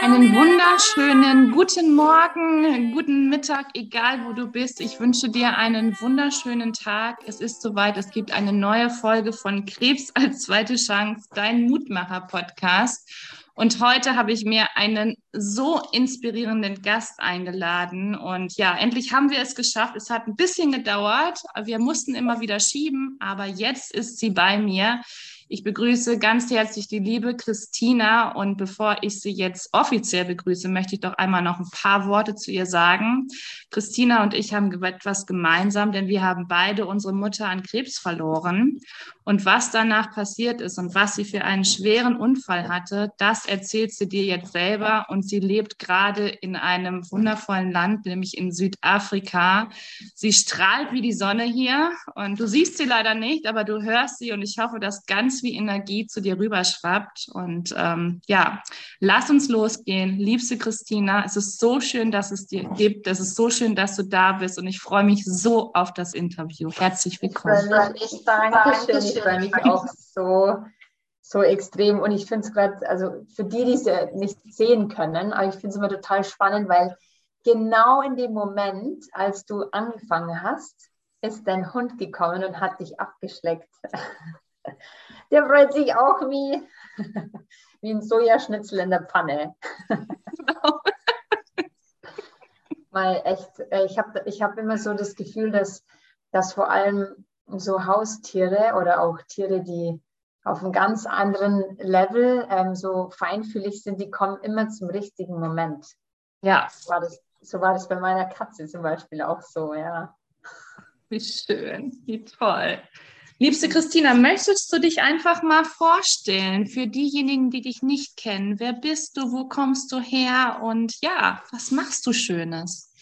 Einen wunderschönen guten Morgen, guten Mittag, egal wo du bist. Ich wünsche dir einen wunderschönen Tag. Es ist soweit, es gibt eine neue Folge von Krebs als zweite Chance, dein Mutmacher-Podcast. Und heute habe ich mir einen so inspirierenden Gast eingeladen. Und ja, endlich haben wir es geschafft. Es hat ein bisschen gedauert. Wir mussten immer wieder schieben, aber jetzt ist sie bei mir. Ich begrüße ganz herzlich die liebe Christina und bevor ich sie jetzt offiziell begrüße, möchte ich doch einmal noch ein paar Worte zu ihr sagen. Christina und ich haben etwas gemeinsam, denn wir haben beide unsere Mutter an Krebs verloren. Und was danach passiert ist und was sie für einen schweren Unfall hatte, das erzählt sie dir jetzt selber. Und sie lebt gerade in einem wundervollen Land, nämlich in Südafrika. Sie strahlt wie die Sonne hier und du siehst sie leider nicht, aber du hörst sie und ich hoffe, dass ganz wie Energie zu dir rüberschwappt. Und ähm, ja, lass uns losgehen. Liebste Christina, es ist so schön, dass es dir gibt. Es ist so schön, dass du da bist. Und ich freue mich so auf das Interview. Herzlich willkommen. Ich danke schön. Ich freue mich auch so so extrem. Und ich finde es gerade, also für die, die es ja nicht sehen können, aber ich finde es immer total spannend, weil genau in dem Moment, als du angefangen hast, ist dein Hund gekommen und hat dich abgeschleckt. Der freut sich auch wie, wie ein Sojaschnitzel in der Pfanne. Genau. Weil echt, äh, ich habe ich hab immer so das Gefühl, dass, dass vor allem so Haustiere oder auch Tiere, die auf einem ganz anderen Level ähm, so feinfühlig sind, die kommen immer zum richtigen Moment. Ja. So war, das, so war das bei meiner Katze zum Beispiel auch so, ja. Wie schön, wie toll. Liebste Christina, möchtest du dich einfach mal vorstellen für diejenigen, die dich nicht kennen? Wer bist du? Wo kommst du her? Und ja, was machst du Schönes?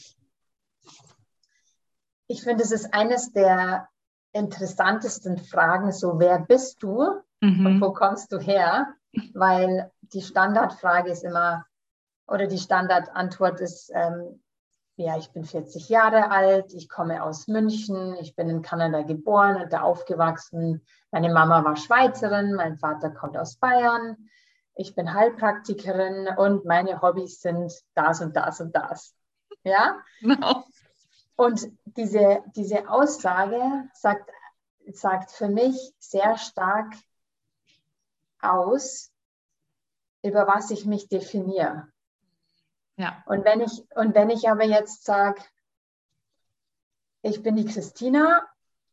Ich finde, es ist eines der interessantesten Fragen, so wer bist du mhm. und wo kommst du her? Weil die Standardfrage ist immer, oder die Standardantwort ist, ähm, ja, ich bin 40 Jahre alt, ich komme aus München, ich bin in Kanada geboren und da aufgewachsen. Meine Mama war Schweizerin, mein Vater kommt aus Bayern, ich bin Heilpraktikerin und meine Hobbys sind das und das und das. Ja? No. Und diese, diese Aussage sagt, sagt für mich sehr stark aus, über was ich mich definiere. Ja. Und wenn ich, und wenn ich aber jetzt sage, ich bin die Christina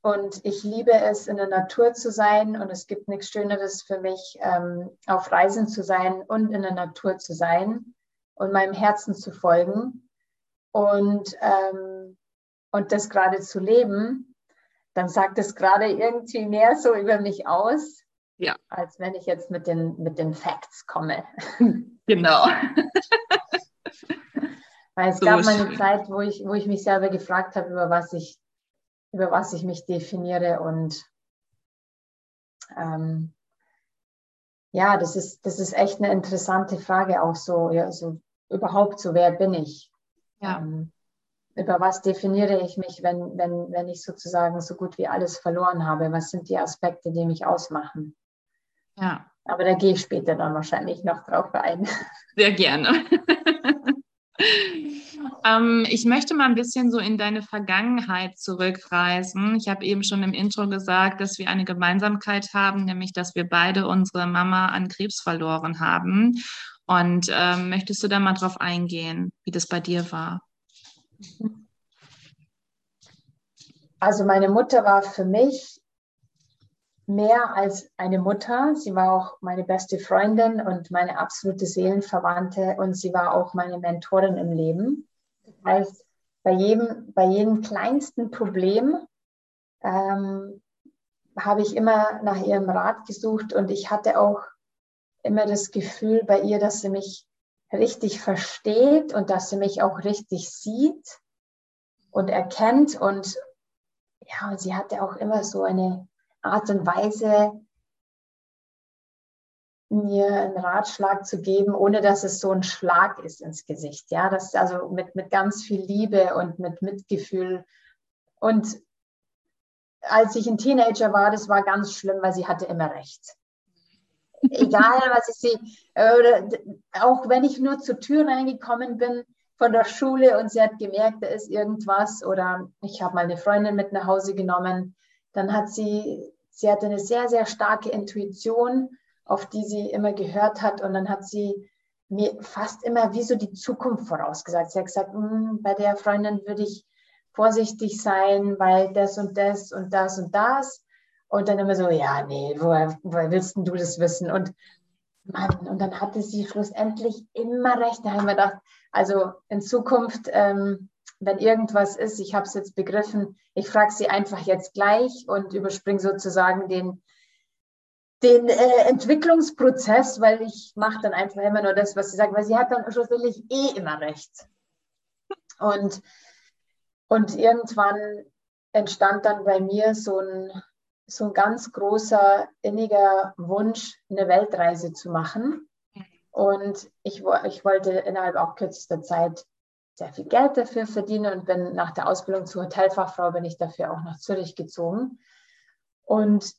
und ich liebe es, in der Natur zu sein und es gibt nichts Schöneres für mich, ähm, auf Reisen zu sein und in der Natur zu sein und meinem Herzen zu folgen und, ähm, und das gerade zu leben, dann sagt es gerade irgendwie mehr so über mich aus, ja. als wenn ich jetzt mit den, mit den Facts komme. Genau. Weil es so gab mal eine Zeit, wo ich, wo ich mich selber gefragt habe, über was ich, über was ich mich definiere. Und ähm, ja, das ist, das ist echt eine interessante Frage, auch so, ja, so überhaupt so, wer bin ich? Ja. Ähm, über was definiere ich mich, wenn, wenn, wenn ich sozusagen so gut wie alles verloren habe? Was sind die Aspekte, die mich ausmachen? Ja. Aber da gehe ich später dann wahrscheinlich noch drauf ein. Sehr gerne. ähm, ich möchte mal ein bisschen so in deine Vergangenheit zurückreisen. Ich habe eben schon im Intro gesagt, dass wir eine Gemeinsamkeit haben, nämlich dass wir beide unsere Mama an Krebs verloren haben. Und ähm, möchtest du da mal drauf eingehen, wie das bei dir war? Also meine Mutter war für mich mehr als eine Mutter. Sie war auch meine beste Freundin und meine absolute Seelenverwandte und sie war auch meine Mentorin im Leben. Das heißt, bei jedem, bei jedem kleinsten Problem ähm, habe ich immer nach ihrem Rat gesucht und ich hatte auch immer das Gefühl bei ihr, dass sie mich richtig versteht und dass sie mich auch richtig sieht und erkennt und ja, und sie hatte auch immer so eine Art und Weise, mir einen Ratschlag zu geben, ohne dass es so ein Schlag ist ins Gesicht. Ja, das also mit, mit ganz viel Liebe und mit Mitgefühl. Und als ich ein Teenager war, das war ganz schlimm, weil sie hatte immer recht. egal was ich sehe, oder auch wenn ich nur zur Tür reingekommen bin von der Schule und sie hat gemerkt, da ist irgendwas oder ich habe mal eine Freundin mit nach Hause genommen, dann hat sie, sie hatte eine sehr, sehr starke Intuition, auf die sie immer gehört hat und dann hat sie mir fast immer wie so die Zukunft vorausgesagt. Sie hat gesagt, hm, bei der Freundin würde ich vorsichtig sein, weil das und das und das und das. Und dann immer so, ja, nee, woher, woher willst du das wissen? Und Mann, und dann hatte sie schlussendlich immer recht. Da haben wir gedacht, also in Zukunft, ähm, wenn irgendwas ist, ich habe es jetzt begriffen, ich frage sie einfach jetzt gleich und überspringe sozusagen den, den äh, Entwicklungsprozess, weil ich mache dann einfach immer nur das, was sie sagt, weil sie hat dann schlussendlich eh immer recht. Und und irgendwann entstand dann bei mir so ein, so ein ganz großer, inniger Wunsch, eine Weltreise zu machen. Und ich, ich wollte innerhalb auch kürzester Zeit sehr viel Geld dafür verdienen und bin nach der Ausbildung zur Hotelfachfrau bin ich dafür auch nach Zürich gezogen. Und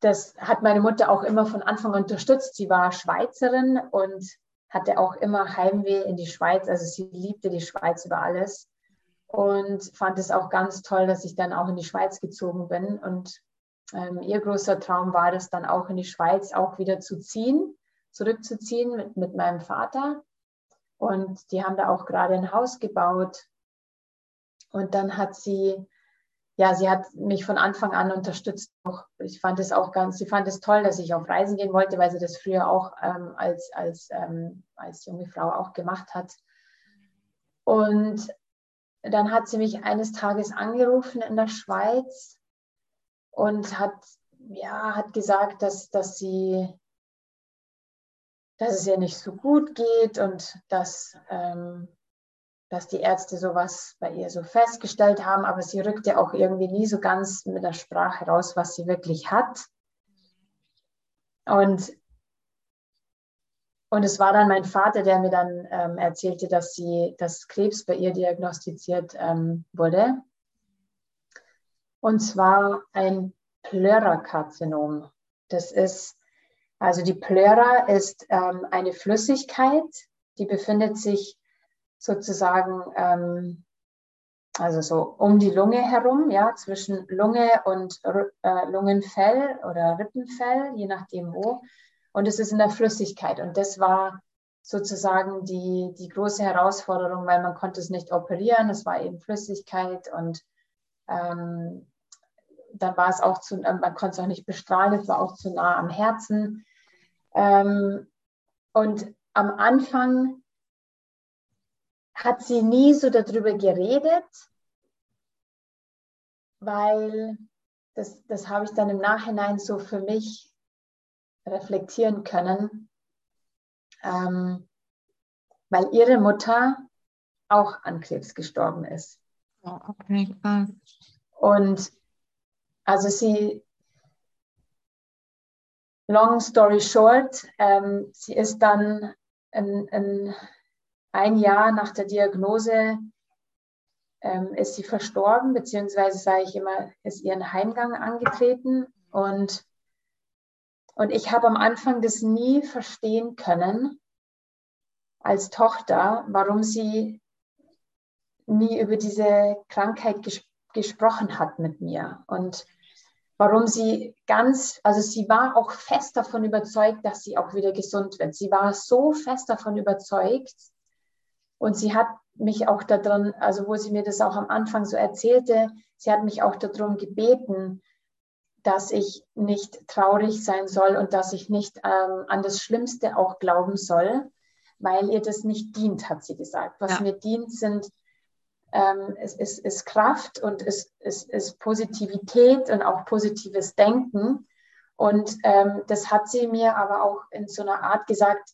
das hat meine Mutter auch immer von Anfang an unterstützt. Sie war Schweizerin und hatte auch immer Heimweh in die Schweiz. Also sie liebte die Schweiz über alles und fand es auch ganz toll, dass ich dann auch in die Schweiz gezogen bin. Und ähm, ihr großer Traum war es dann auch in die Schweiz auch wieder zu ziehen, zurückzuziehen mit, mit meinem Vater. Und die haben da auch gerade ein Haus gebaut. Und dann hat sie, ja, sie hat mich von Anfang an unterstützt. Ich fand es auch ganz, sie fand es toll, dass ich auf Reisen gehen wollte, weil sie das früher auch ähm, als, als, ähm, als junge Frau auch gemacht hat. Und dann hat sie mich eines Tages angerufen in der Schweiz und hat, ja, hat gesagt, dass, dass, sie, dass es ihr nicht so gut geht und dass, ähm, dass die Ärzte sowas bei ihr so festgestellt haben, aber sie rückte auch irgendwie nie so ganz mit der Sprache raus, was sie wirklich hat. Und und es war dann mein Vater, der mir dann ähm, erzählte, dass sie, dass Krebs bei ihr diagnostiziert ähm, wurde. Und zwar ein Pleurakarzinom. Das ist, also die Pleura ist ähm, eine Flüssigkeit, die befindet sich sozusagen, ähm, also so um die Lunge herum, ja, zwischen Lunge und äh, Lungenfell oder Rippenfell, je nachdem wo und es ist in der Flüssigkeit. Und das war sozusagen die, die große Herausforderung, weil man konnte es nicht operieren, es war eben Flüssigkeit und ähm, dann war es auch zu, äh, man konnte es auch nicht bestrahlen, es war auch zu nah am Herzen. Ähm, und am Anfang hat sie nie so darüber geredet, weil das, das habe ich dann im Nachhinein so für mich reflektieren können, ähm, weil ihre Mutter auch an Krebs gestorben ist. Oh, okay, krass. Und also sie, long story short, ähm, sie ist dann in, in ein Jahr nach der Diagnose ähm, ist sie verstorben, beziehungsweise sage ich immer, ist ihren Heimgang angetreten. Und und ich habe am Anfang das nie verstehen können als Tochter, warum sie nie über diese Krankheit ges gesprochen hat mit mir und warum sie ganz, also sie war auch fest davon überzeugt, dass sie auch wieder gesund wird. Sie war so fest davon überzeugt und sie hat mich auch daran, also wo sie mir das auch am Anfang so erzählte, sie hat mich auch darum gebeten, dass ich nicht traurig sein soll und dass ich nicht ähm, an das Schlimmste auch glauben soll, weil ihr das nicht dient, hat sie gesagt. Was ja. mir dient, sind ähm, es ist, ist Kraft und es ist, ist Positivität und auch positives Denken. Und ähm, das hat sie mir aber auch in so einer Art gesagt,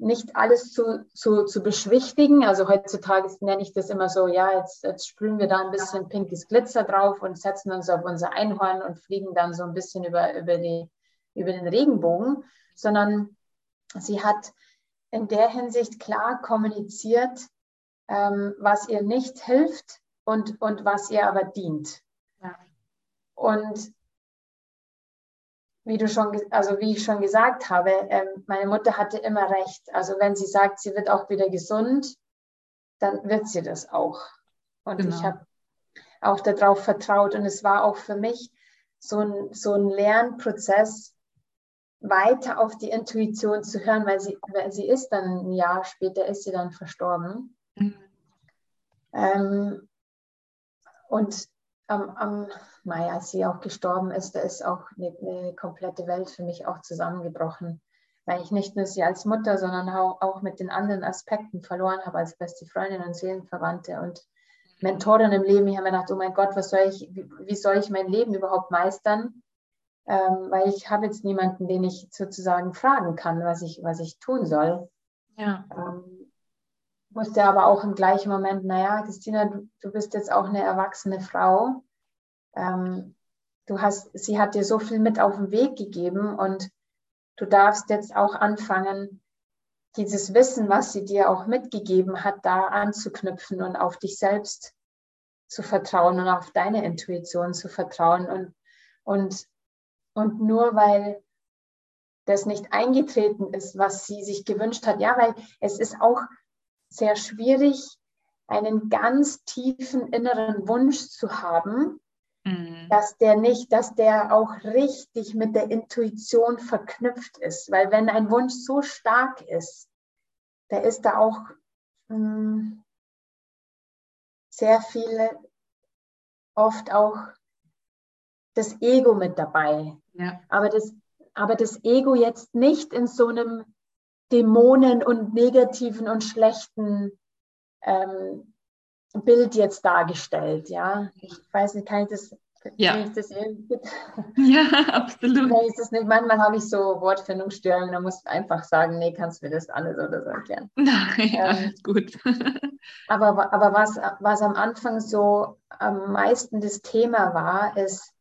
nicht alles zu, zu, zu beschwichtigen. Also heutzutage nenne ich das immer so, ja, jetzt, jetzt sprühen wir da ein bisschen pinkes Glitzer drauf und setzen uns auf unser Einhorn und fliegen dann so ein bisschen über, über, die, über den Regenbogen, sondern sie hat in der Hinsicht klar kommuniziert, ähm, was ihr nicht hilft und, und was ihr aber dient. Ja. Und wie du schon, also wie ich schon gesagt habe, ähm, meine Mutter hatte immer recht. Also wenn sie sagt, sie wird auch wieder gesund, dann wird sie das auch. Und genau. ich habe auch darauf vertraut. Und es war auch für mich so ein, so ein Lernprozess, weiter auf die Intuition zu hören, weil sie, weil sie ist dann ein Jahr später, ist sie dann verstorben. Mhm. Ähm, und am, am Mai, als sie auch gestorben ist, da ist auch eine, eine, komplette Welt für mich auch zusammengebrochen, weil ich nicht nur sie als Mutter, sondern auch, auch mit den anderen Aspekten verloren habe als beste Freundin und Seelenverwandte und Mentorin im Leben. Ich habe mir gedacht, oh mein Gott, was soll ich, wie, wie soll ich mein Leben überhaupt meistern? Ähm, weil ich habe jetzt niemanden, den ich sozusagen fragen kann, was ich, was ich tun soll. Ja. Ähm, wusste aber auch im gleichen Moment, naja, Christina, du, du bist jetzt auch eine erwachsene Frau. Ähm, du hast, sie hat dir so viel mit auf den Weg gegeben und du darfst jetzt auch anfangen, dieses Wissen, was sie dir auch mitgegeben hat, da anzuknüpfen und auf dich selbst zu vertrauen und auf deine Intuition zu vertrauen und, und, und nur weil das nicht eingetreten ist, was sie sich gewünscht hat. Ja, weil es ist auch sehr schwierig, einen ganz tiefen inneren Wunsch zu haben, mhm. dass der nicht, dass der auch richtig mit der Intuition verknüpft ist. Weil wenn ein Wunsch so stark ist, da ist da auch mh, hm, sehr viele, oft auch das Ego mit dabei. Ja. Aber, das, aber das Ego jetzt nicht in so einem Dämonen und negativen und schlechten ähm, Bild jetzt dargestellt. Ja, ich weiß nicht, kann ich das ja. Ich das ja, absolut. Nee, ist das nicht. Manchmal habe ich so Wortfindungsstörungen, da muss ich einfach sagen, nee, kannst du mir das alles oder so erklären. Nein, ähm, gut. aber aber was, was am Anfang so am meisten das Thema war, ist,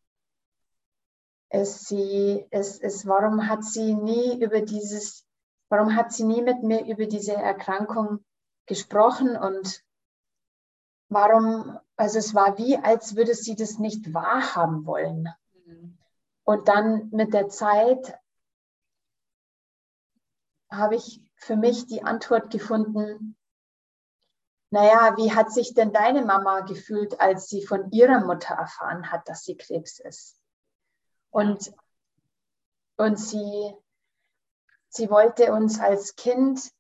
ist sie, ist, ist, warum hat sie nie über dieses Warum hat sie nie mit mir über diese Erkrankung gesprochen und warum, also es war wie, als würde sie das nicht wahrhaben wollen. Und dann mit der Zeit habe ich für mich die Antwort gefunden, naja, wie hat sich denn deine Mama gefühlt, als sie von ihrer Mutter erfahren hat, dass sie Krebs ist? Und, und sie sie wollte uns als Kind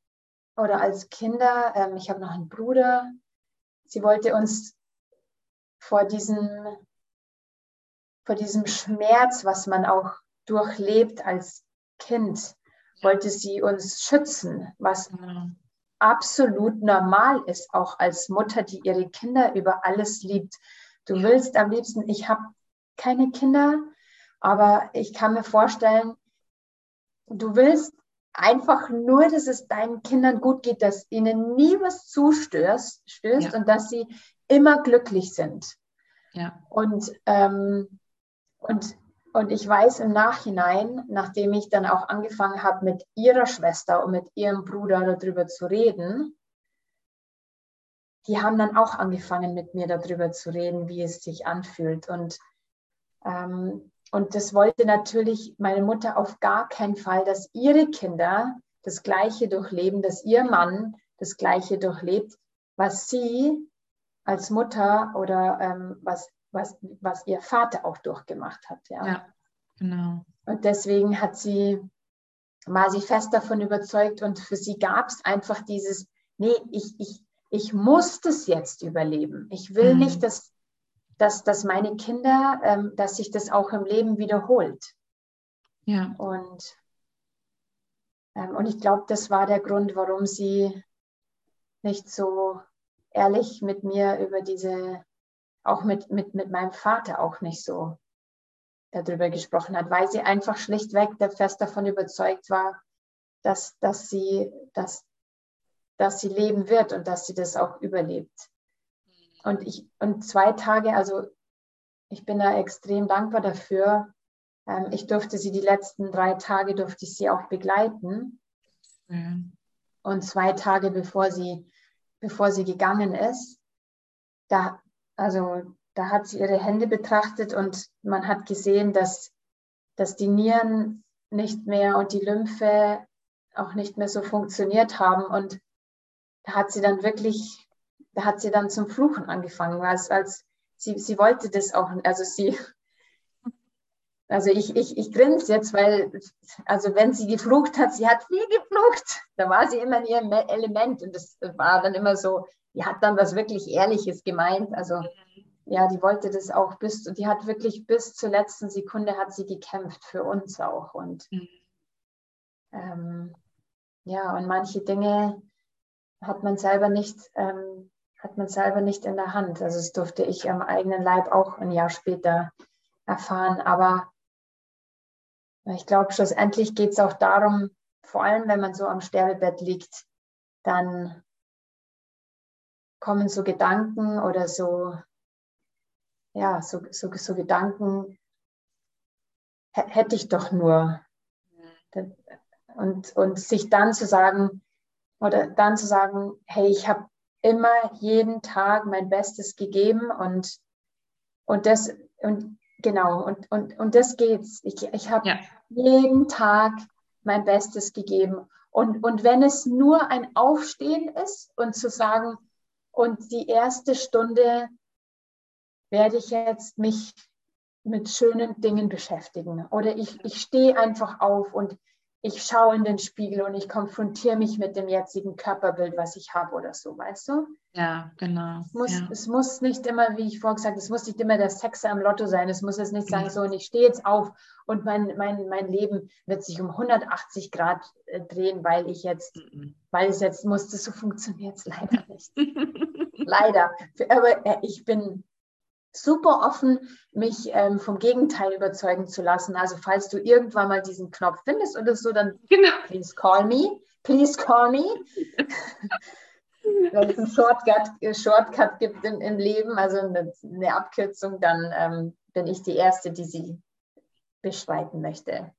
oder als Kinder, ähm, ich habe noch einen Bruder, sie wollte uns vor diesem, vor diesem Schmerz, was man auch durchlebt als Kind, wollte sie uns schützen, was mhm. absolut normal ist, auch als Mutter, die ihre Kinder über alles liebt. Du willst am liebsten, ich habe keine Kinder, aber ich kann mir vorstellen, du willst einfach nur, dass es deinen Kindern gut geht, dass ihnen nie was zustößt stößt ja. und dass sie immer glücklich sind. Ja. Und, ähm, und, und ich weiß im Nachhinein, nachdem ich dann auch angefangen habe, mit ihrer Schwester und mit ihrem Bruder darüber zu reden, die haben dann auch angefangen, mit mir darüber zu reden, wie es sich anfühlt. Und ähm, und das wollte natürlich meine Mutter auf gar keinen Fall, dass ihre Kinder das Gleiche durchleben, dass ihr Mann das Gleiche durchlebt, was sie als Mutter oder ähm, was, was, was ihr Vater auch durchgemacht hat. Ja, ja genau. Und deswegen hat sie, war sie fest davon überzeugt und für sie gab es einfach dieses, nee, ich, ich, ich muss das jetzt überleben. Ich will mhm. nicht, dass dass, dass meine Kinder, ähm, dass sich das auch im Leben wiederholt. Ja. Und, ähm, und ich glaube, das war der Grund, warum sie nicht so ehrlich mit mir über diese, auch mit, mit, mit meinem Vater auch nicht so darüber gesprochen hat, weil sie einfach schlichtweg der fest davon überzeugt war, dass, dass, sie, dass, dass sie leben wird und dass sie das auch überlebt. Und ich, und zwei Tage, also ich bin da extrem dankbar dafür. Ähm, ich durfte sie die letzten drei Tage, durfte ich sie auch begleiten. Mhm. Und zwei Tage bevor sie, bevor sie gegangen ist, da, also da hat sie ihre Hände betrachtet und man hat gesehen, dass, dass die Nieren nicht mehr und die Lymphe auch nicht mehr so funktioniert haben. Und da hat sie dann wirklich, da hat sie dann zum Fluchen angefangen, als, als sie, sie wollte das auch, also sie, also ich, ich, ich grinse jetzt, weil, also wenn sie geflucht hat, sie hat viel geflucht, da war sie immer in ihrem Element und das war dann immer so, die hat dann was wirklich Ehrliches gemeint, also ja, die wollte das auch bis, die hat wirklich bis zur letzten Sekunde hat sie gekämpft für uns auch und mhm. ähm, ja, und manche Dinge hat man selber nicht, ähm, hat man selber nicht in der Hand. Also das durfte ich am eigenen Leib auch ein Jahr später erfahren. Aber ich glaube, schlussendlich geht es auch darum, vor allem wenn man so am Sterbebett liegt, dann kommen so Gedanken oder so, ja, so, so, so Gedanken, hätte ich doch nur. Und, und sich dann zu sagen, oder dann zu sagen, hey, ich habe immer jeden Tag mein Bestes gegeben und, und das, und genau, und, und, und das geht's. Ich, ich habe ja. jeden Tag mein Bestes gegeben. Und, und wenn es nur ein Aufstehen ist und zu sagen, und die erste Stunde werde ich jetzt mich mit schönen Dingen beschäftigen. Oder ich, ich stehe einfach auf und ich schaue in den Spiegel und ich konfrontiere mich mit dem jetzigen Körperbild, was ich habe oder so, weißt du? Ja, genau. Es muss, ja. es muss nicht immer, wie ich vorhin gesagt habe, es muss nicht immer der Sechser am Lotto sein. Es muss jetzt nicht sagen, so, und ich stehe jetzt auf und mein, mein, mein Leben wird sich um 180 Grad äh, drehen, weil ich jetzt, mhm. weil es jetzt muss, das so funktioniert es leider nicht. leider. Aber äh, ich bin super offen, mich ähm, vom Gegenteil überzeugen zu lassen. Also falls du irgendwann mal diesen Knopf findest oder so, dann genau. please call me, please call me. Wenn es einen Shortcut, äh, Shortcut gibt im, im Leben, also eine, eine Abkürzung, dann ähm, bin ich die Erste, die sie beschreiten möchte.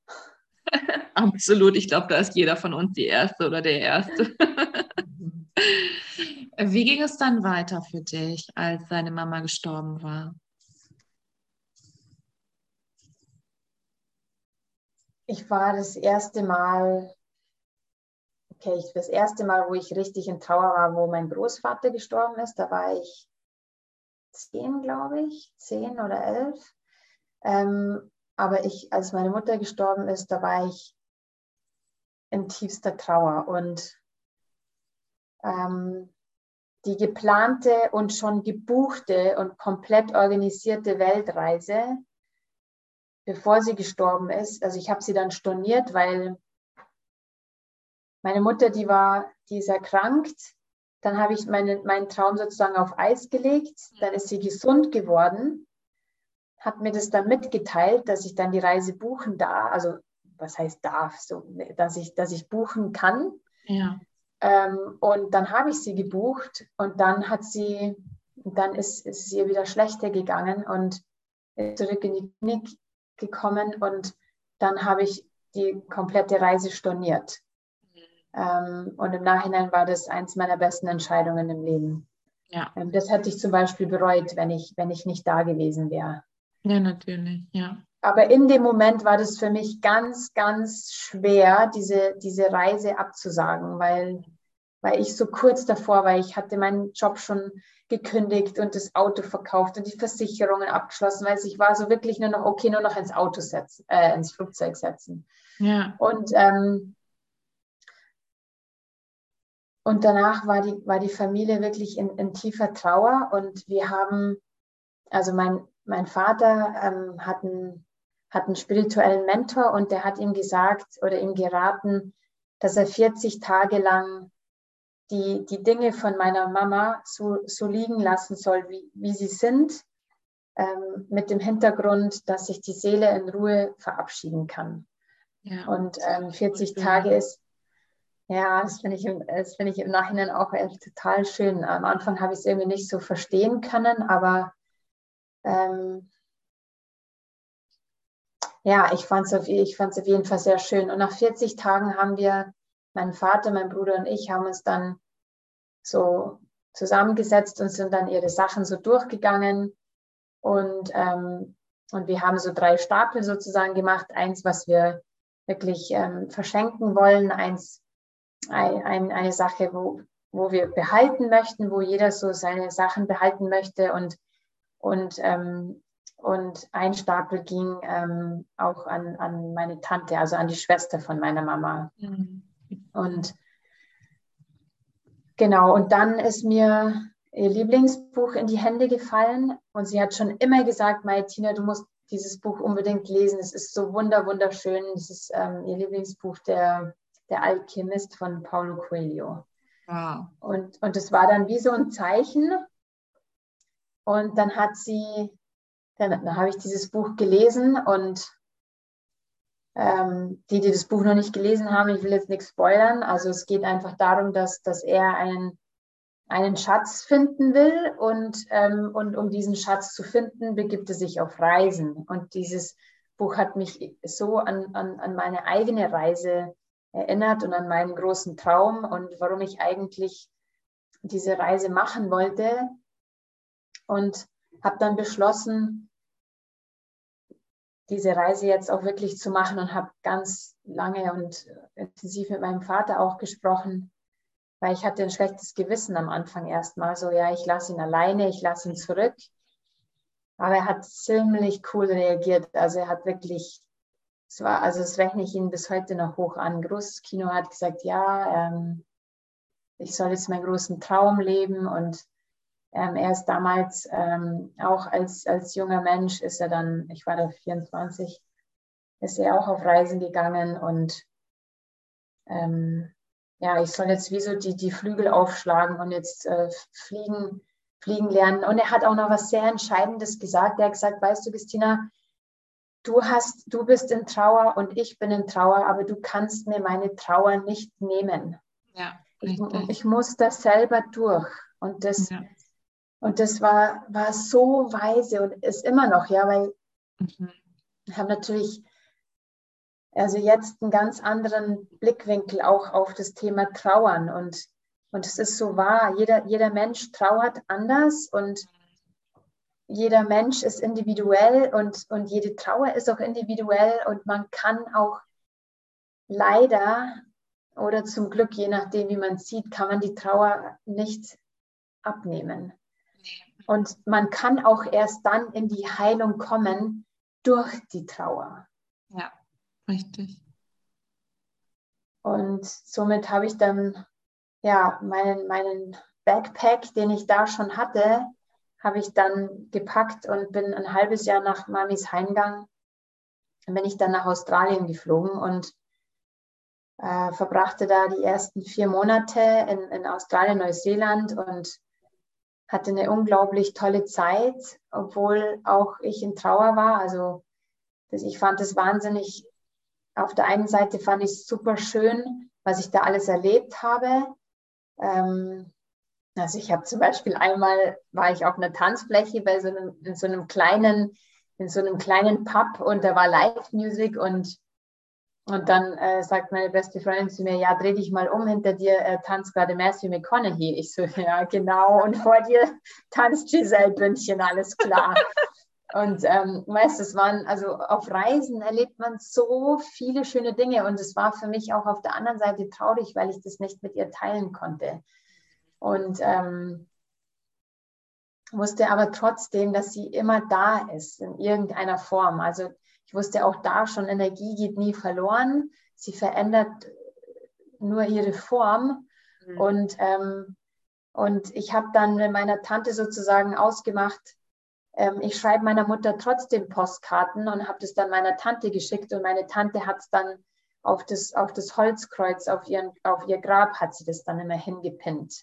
Absolut, ich glaube, da ist jeder von uns die Erste oder der Erste. Wie ging es dann weiter für dich, als deine Mama gestorben war? Ich war das erste Mal, okay, das erste Mal, wo ich richtig in Trauer war, wo mein Großvater gestorben ist, da war ich zehn, glaube ich, zehn oder elf. Ähm, aber ich, als meine Mutter gestorben ist, da war ich in tiefster Trauer und ähm, die geplante und schon gebuchte und komplett organisierte Weltreise, bevor sie gestorben ist, also ich habe sie dann storniert, weil meine Mutter, die war, die ist erkrankt. Dann habe ich meine, meinen Traum sozusagen auf Eis gelegt. Dann ist sie gesund geworden, hat mir das dann mitgeteilt, dass ich dann die Reise buchen darf. Also was heißt darf, so, dass ich, dass ich buchen kann. Ja. Ähm, und dann habe ich sie gebucht und dann hat sie, dann ist, ist es ihr wieder schlechter gegangen und ist zurück in die Klinik gekommen und dann habe ich die komplette Reise storniert. Ähm, und im Nachhinein war das eins meiner besten Entscheidungen im Leben. Ja. Ähm, das hätte ich zum Beispiel bereut, wenn ich, wenn ich nicht da gewesen wäre. Ja, natürlich, ja. Aber in dem Moment war das für mich ganz, ganz schwer, diese, diese Reise abzusagen, weil, weil ich so kurz davor war. Ich hatte meinen Job schon gekündigt und das Auto verkauft und die Versicherungen abgeschlossen, weil ich war so wirklich nur noch, okay, nur noch ins Auto setzen, äh, ins Flugzeug setzen. Ja. Und, ähm, und danach war die, war die Familie wirklich in, in tiefer Trauer und wir haben, also mein, mein Vater ähm, hat einen hat einen spirituellen Mentor und der hat ihm gesagt oder ihm geraten, dass er 40 Tage lang die, die Dinge von meiner Mama so, so liegen lassen soll, wie, wie sie sind, ähm, mit dem Hintergrund, dass sich die Seele in Ruhe verabschieden kann. Ja, und ähm, 40 Tage ist, ja, das finde ich, das find ich im Nachhinein auch echt total schön. Am Anfang habe ich es irgendwie nicht so verstehen können, aber ähm, ja, ich fand es auf, auf jeden Fall sehr schön. Und nach 40 Tagen haben wir, mein Vater, mein Bruder und ich, haben uns dann so zusammengesetzt und sind dann ihre Sachen so durchgegangen. Und ähm, und wir haben so drei Stapel sozusagen gemacht. Eins, was wir wirklich ähm, verschenken wollen, eins, ein, ein, eine Sache, wo, wo wir behalten möchten, wo jeder so seine Sachen behalten möchte und, und, ähm, und ein Stapel ging ähm, auch an, an meine Tante, also an die Schwester von meiner Mama. Mhm. Und genau, und dann ist mir ihr Lieblingsbuch in die Hände gefallen und sie hat schon immer gesagt, Tina, du musst dieses Buch unbedingt lesen. Es ist so wunder, wunderschön. Es ist ähm, ihr Lieblingsbuch, der, der Alchemist von Paulo Coelho. Wow. Und, und es war dann wie so ein Zeichen. Und dann hat sie, dann, dann habe ich dieses Buch gelesen und ähm, die, die das Buch noch nicht gelesen haben, ich will jetzt nichts spoilern. Also es geht einfach darum, dass, dass er einen einen Schatz finden will und, ähm, und um diesen Schatz zu finden, begibt er sich auf Reisen. Und dieses Buch hat mich so an, an, an meine eigene Reise erinnert und an meinen großen Traum und warum ich eigentlich diese Reise machen wollte. Und habe dann beschlossen, diese Reise jetzt auch wirklich zu machen und habe ganz lange und intensiv mit meinem Vater auch gesprochen, weil ich hatte ein schlechtes Gewissen am Anfang erstmal, so ja, ich lasse ihn alleine, ich lasse ihn zurück. Aber er hat ziemlich cool reagiert. Also er hat wirklich, es war, also das rechne ich ihn bis heute noch hoch an. Großes Kino hat gesagt, ja, ähm, ich soll jetzt meinen großen Traum leben und ähm, er ist damals ähm, auch als, als junger Mensch ist er dann, ich war da 24, ist er auch auf Reisen gegangen und ähm, ja, ich soll jetzt wie so die, die Flügel aufschlagen und jetzt äh, fliegen, fliegen lernen. Und er hat auch noch was sehr Entscheidendes gesagt. Er hat gesagt, weißt du, Christina, du hast, du bist in Trauer und ich bin in Trauer, aber du kannst mir meine Trauer nicht nehmen. Ja, ich, ich, muss das selber durch. Und das, ja. Und das war, war so weise und ist immer noch, ja, weil mhm. wir haben natürlich also jetzt einen ganz anderen Blickwinkel auch auf das Thema Trauern. Und, und es ist so wahr, jeder, jeder Mensch trauert anders und jeder Mensch ist individuell und, und jede Trauer ist auch individuell und man kann auch leider oder zum Glück, je nachdem, wie man sieht, kann man die Trauer nicht abnehmen. Und man kann auch erst dann in die Heilung kommen durch die Trauer. Ja. Richtig. Und somit habe ich dann ja meinen, meinen Backpack, den ich da schon hatte, habe ich dann gepackt und bin ein halbes Jahr nach Mamis Heimgang, bin ich dann nach Australien geflogen und äh, verbrachte da die ersten vier Monate in, in Australien, Neuseeland und hatte eine unglaublich tolle Zeit, obwohl auch ich in Trauer war. Also ich fand es wahnsinnig auf der einen Seite fand ich es super schön, was ich da alles erlebt habe. Ähm, also ich habe zum Beispiel einmal war ich auf einer Tanzfläche bei so einem, in so einem kleinen, in so einem kleinen Pub und da war Live-Music und und dann äh, sagt meine beste Freundin zu mir, ja, dreh dich mal um, hinter dir äh, tanzt gerade Matthew McConaughey. Ich so, ja, genau. Und vor dir tanzt Giselle Bündchen, alles klar. Und ähm, weißt, es waren, also auf Reisen erlebt man so viele schöne Dinge und es war für mich auch auf der anderen Seite traurig, weil ich das nicht mit ihr teilen konnte. Und ähm, wusste aber trotzdem, dass sie immer da ist in irgendeiner Form. Also ich wusste auch da schon, Energie geht nie verloren. Sie verändert nur ihre Form. Mhm. Und, ähm, und ich habe dann mit meiner Tante sozusagen ausgemacht, ähm, ich schreibe meiner Mutter trotzdem Postkarten und habe das dann meiner Tante geschickt und meine Tante hat es dann auf das, auf das Holzkreuz, auf, ihren, auf ihr Grab hat sie das dann immer hingepinnt.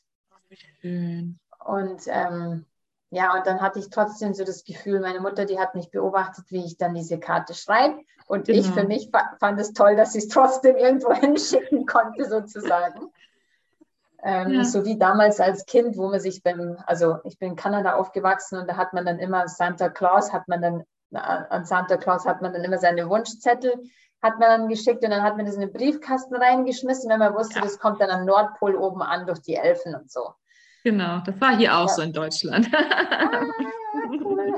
Schön. Und ähm, ja, und dann hatte ich trotzdem so das Gefühl, meine Mutter, die hat mich beobachtet, wie ich dann diese Karte schreibe. Und genau. ich für mich fand es toll, dass ich es trotzdem irgendwo hinschicken konnte, sozusagen. Ähm, ja. So wie damals als Kind, wo man sich beim, also ich bin in Kanada aufgewachsen und da hat man dann immer Santa Claus, hat man dann, an Santa Claus hat man dann immer seine Wunschzettel, hat man dann geschickt und dann hat man das in den Briefkasten reingeschmissen, wenn man wusste, ja. das kommt dann am Nordpol oben an durch die Elfen und so. Genau, das war hier auch ja. so in Deutschland. Ah, cool.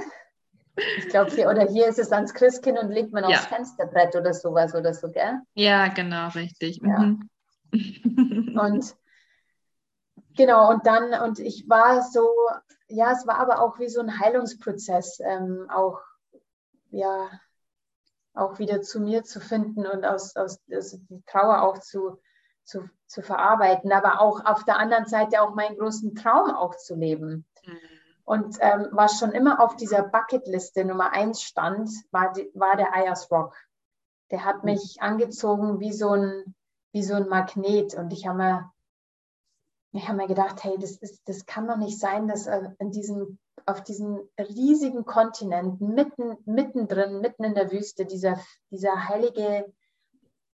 Ich glaube, hier oder hier ist es ans Christkind und legt man ja. aufs Fensterbrett oder sowas oder so, gell? Ja, genau, richtig. Ja. Mhm. und genau, und dann, und ich war so, ja, es war aber auch wie so ein Heilungsprozess, ähm, auch, ja, auch wieder zu mir zu finden und aus, aus also die Trauer auch zu, zu, zu verarbeiten, aber auch auf der anderen Seite auch meinen großen Traum auch zu leben. Mhm. Und ähm, was schon immer auf dieser Bucketliste Nummer eins stand, war, die, war der Ayers Rock. Der hat mhm. mich angezogen wie so ein, wie so ein Magnet. Und ich habe mir, ich mir gedacht, hey, das, ist, das kann doch nicht sein, dass äh, in diesem, auf diesem riesigen Kontinent, mitten, mittendrin, mitten in der Wüste, dieser, dieser heilige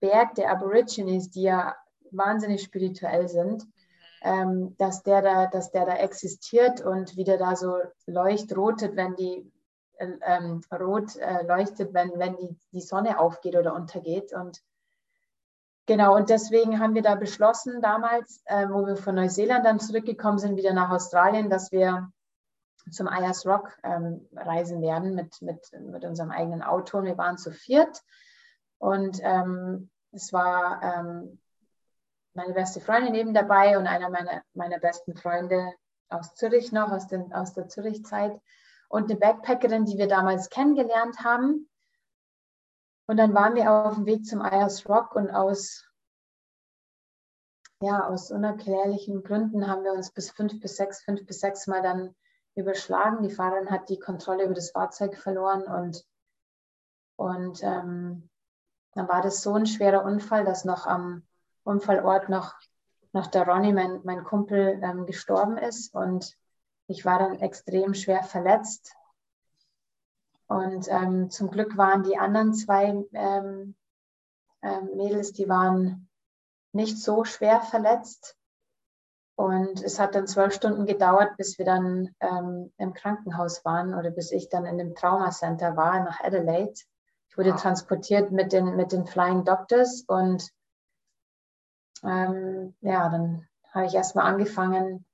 Berg der Aborigines, die ja wahnsinnig spirituell sind, ähm, dass, der da, dass der da existiert und wieder da so leuchtrotet, wenn die äh, ähm, rot äh, leuchtet, wenn, wenn die, die Sonne aufgeht oder untergeht. Und genau, und deswegen haben wir da beschlossen damals, äh, wo wir von Neuseeland dann zurückgekommen sind, wieder nach Australien, dass wir zum Ayers Rock ähm, reisen werden mit, mit, mit unserem eigenen Auto. Und wir waren zu viert. Und ähm, es war ähm, meine beste Freundin eben dabei und einer meiner, meiner besten Freunde aus Zürich noch, aus, den, aus der Zürich-Zeit und eine Backpackerin, die wir damals kennengelernt haben. Und dann waren wir auf dem Weg zum Ayers Rock und aus, ja, aus unerklärlichen Gründen haben wir uns bis fünf bis sechs, fünf bis sechs Mal dann überschlagen. Die Fahrerin hat die Kontrolle über das Fahrzeug verloren und, und ähm, dann war das so ein schwerer Unfall, dass noch am Unfallort noch, noch der Ronny, mein, mein Kumpel, ähm, gestorben ist. Und ich war dann extrem schwer verletzt. Und ähm, zum Glück waren die anderen zwei ähm, ähm, Mädels, die waren nicht so schwer verletzt. Und es hat dann zwölf Stunden gedauert, bis wir dann ähm, im Krankenhaus waren oder bis ich dann in dem Trauma Center war nach Adelaide. Ich wurde wow. transportiert mit den, mit den Flying Doctors und ähm, ja, dann habe ich erstmal angefangen,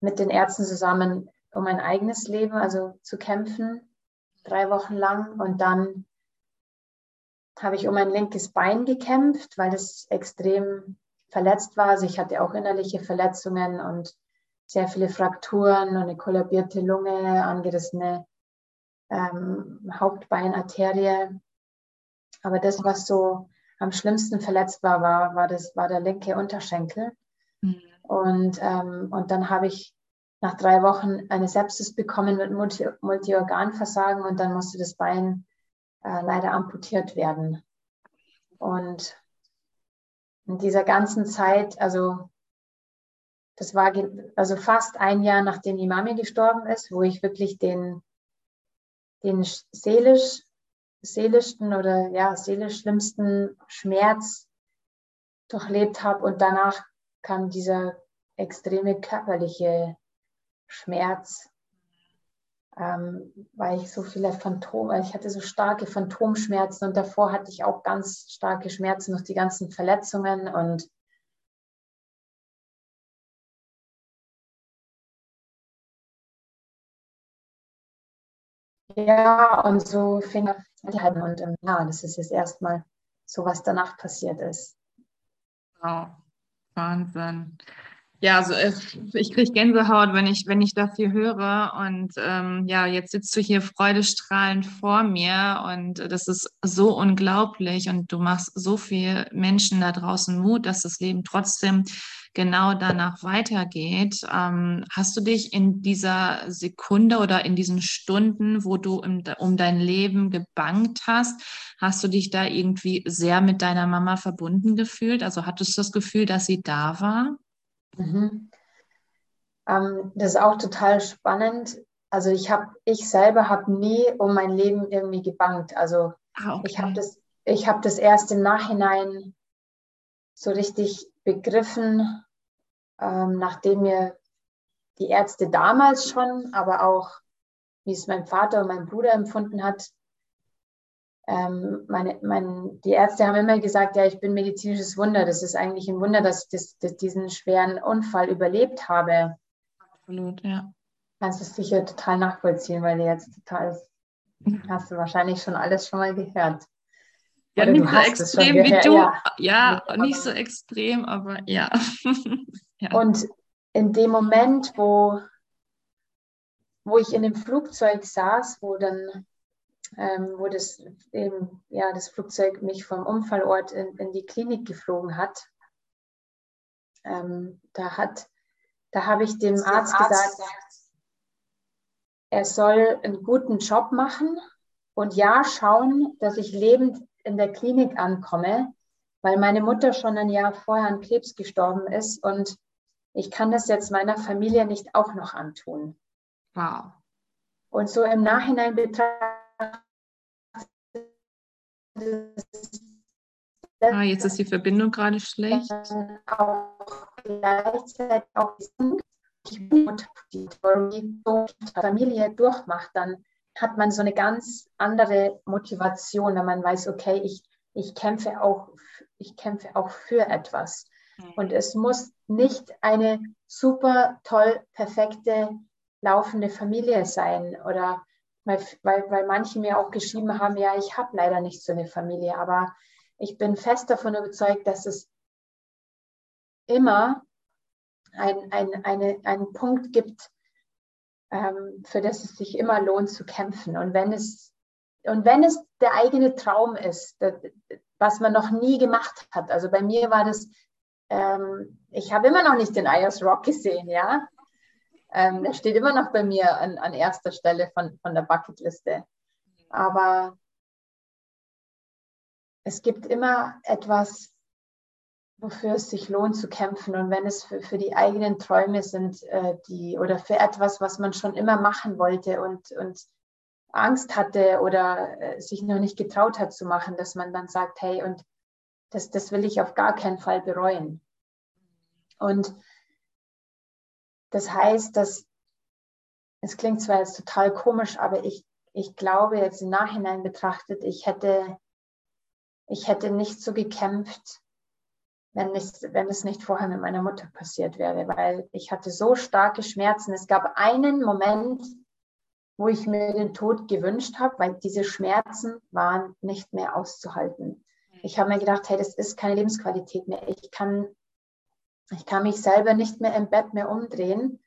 mit den Ärzten zusammen um mein eigenes Leben, also zu kämpfen, drei Wochen lang. Und dann habe ich um mein linkes Bein gekämpft, weil es extrem verletzt war. Also ich hatte auch innerliche Verletzungen und sehr viele Frakturen und eine kollabierte Lunge, angerissene ähm, Hauptbeinarterie. Aber das, was so am schlimmsten verletzt war, war, war, das, war der linke Unterschenkel. Mhm. Und, ähm, und dann habe ich nach drei Wochen eine Sepsis bekommen mit Multi Multiorganversagen und dann musste das Bein äh, leider amputiert werden. Und in dieser ganzen Zeit, also das war also fast ein Jahr nachdem die Mami gestorben ist, wo ich wirklich den, den seelisch seelischsten oder ja, seelisch schlimmsten Schmerz durchlebt habe und danach kam dieser extreme körperliche Schmerz, ähm, weil ich so viele Phantome, ich hatte so starke Phantomschmerzen und davor hatte ich auch ganz starke Schmerzen durch die ganzen Verletzungen und Ja, und so fing er und ähm, ja, das ist jetzt erstmal so, was danach passiert ist. Wow, Wahnsinn. Ja, also äh, ich kriege Gänsehaut, wenn ich, wenn ich das hier höre. Und ähm, ja, jetzt sitzt du hier freudestrahlend vor mir und das ist so unglaublich. Und du machst so viel Menschen da draußen Mut, dass das Leben trotzdem genau danach weitergeht. Ähm, hast du dich in dieser Sekunde oder in diesen Stunden, wo du im, um dein Leben gebangt hast, hast du dich da irgendwie sehr mit deiner Mama verbunden gefühlt? Also hattest du das Gefühl, dass sie da war? Mhm. Ähm, das ist auch total spannend. Also ich habe, ich selber habe nie um mein Leben irgendwie gebankt. Also ah, okay. ich habe das, ich habe das erst im Nachhinein so richtig begriffen, ähm, nachdem mir die Ärzte damals schon, aber auch wie es mein Vater und mein Bruder empfunden hat, ähm, meine, mein, die Ärzte haben immer gesagt, ja, ich bin medizinisches Wunder. Das ist eigentlich ein Wunder, dass ich das, das, diesen schweren Unfall überlebt habe. Absolut, ja. Kannst du sicher total nachvollziehen, weil du jetzt total Hast du wahrscheinlich schon alles schon mal gehört. Ja, Oder nicht so extrem wie du. Ja, ja nicht so extrem, aber ja. ja. Und in dem Moment, wo, wo ich in dem Flugzeug saß, wo dann ähm, wo das, eben, ja, das Flugzeug mich vom Unfallort in, in die Klinik geflogen hat, ähm, da hat, da habe ich dem Arzt, Arzt gesagt, er soll einen guten Job machen und ja schauen, dass ich lebend in der Klinik ankomme, weil meine Mutter schon ein Jahr vorher an Krebs gestorben ist und ich kann das jetzt meiner Familie nicht auch noch antun. Wow. Und so im Nachhinein betrachtet Ah, jetzt ist die Verbindung gerade schlecht. Auch gleichzeitig auch die Familie durchmacht, dann hat man so eine ganz andere Motivation, wenn man weiß, okay, ich, ich kämpfe auch, ich kämpfe auch für etwas. Mhm. Und es muss nicht eine super toll, perfekte, laufende Familie sein oder weil, weil, weil manche mir auch geschrieben haben, ja, ich habe leider nicht so eine Familie, aber ich bin fest davon überzeugt, dass es immer ein, ein, eine, einen Punkt gibt, ähm, für das es sich immer lohnt zu kämpfen. Und wenn es, und wenn es der eigene Traum ist, das, was man noch nie gemacht hat, also bei mir war das, ähm, ich habe immer noch nicht den IOS Rock gesehen, ja. Ähm, der steht immer noch bei mir an, an erster Stelle von, von der Bucketliste. Aber es gibt immer etwas, wofür es sich lohnt zu kämpfen. Und wenn es für, für die eigenen Träume sind, äh, die oder für etwas, was man schon immer machen wollte und, und Angst hatte oder äh, sich noch nicht getraut hat zu machen, dass man dann sagt, hey, und das, das will ich auf gar keinen Fall bereuen. Und das heißt, dass es klingt zwar jetzt total komisch, aber ich, ich glaube jetzt im Nachhinein betrachtet, ich hätte, ich hätte nicht so gekämpft, wenn, nicht, wenn es nicht vorher mit meiner Mutter passiert wäre, weil ich hatte so starke Schmerzen. Es gab einen Moment, wo ich mir den Tod gewünscht habe, weil diese Schmerzen waren nicht mehr auszuhalten. Ich habe mir gedacht, hey, das ist keine Lebensqualität mehr. Ich kann ich kann mich selber nicht mehr im Bett mehr umdrehen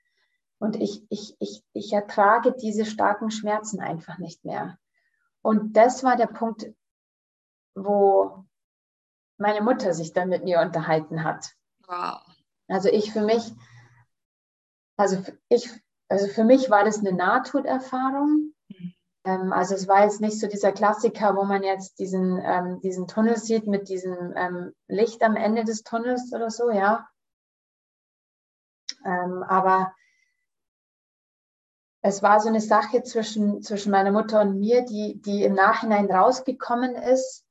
und ich, ich, ich, ich ertrage diese starken Schmerzen einfach nicht mehr. Und das war der Punkt, wo meine Mutter sich dann mit mir unterhalten hat. Wow. Also ich für mich, also ich, also für mich war das eine Nahtoderfahrung. Mhm. Ähm, also es war jetzt nicht so dieser Klassiker, wo man jetzt diesen, ähm, diesen Tunnel sieht mit diesem ähm, Licht am Ende des Tunnels oder so, ja. Ähm, aber es war so eine Sache zwischen, zwischen meiner Mutter und mir, die, die im Nachhinein rausgekommen ist.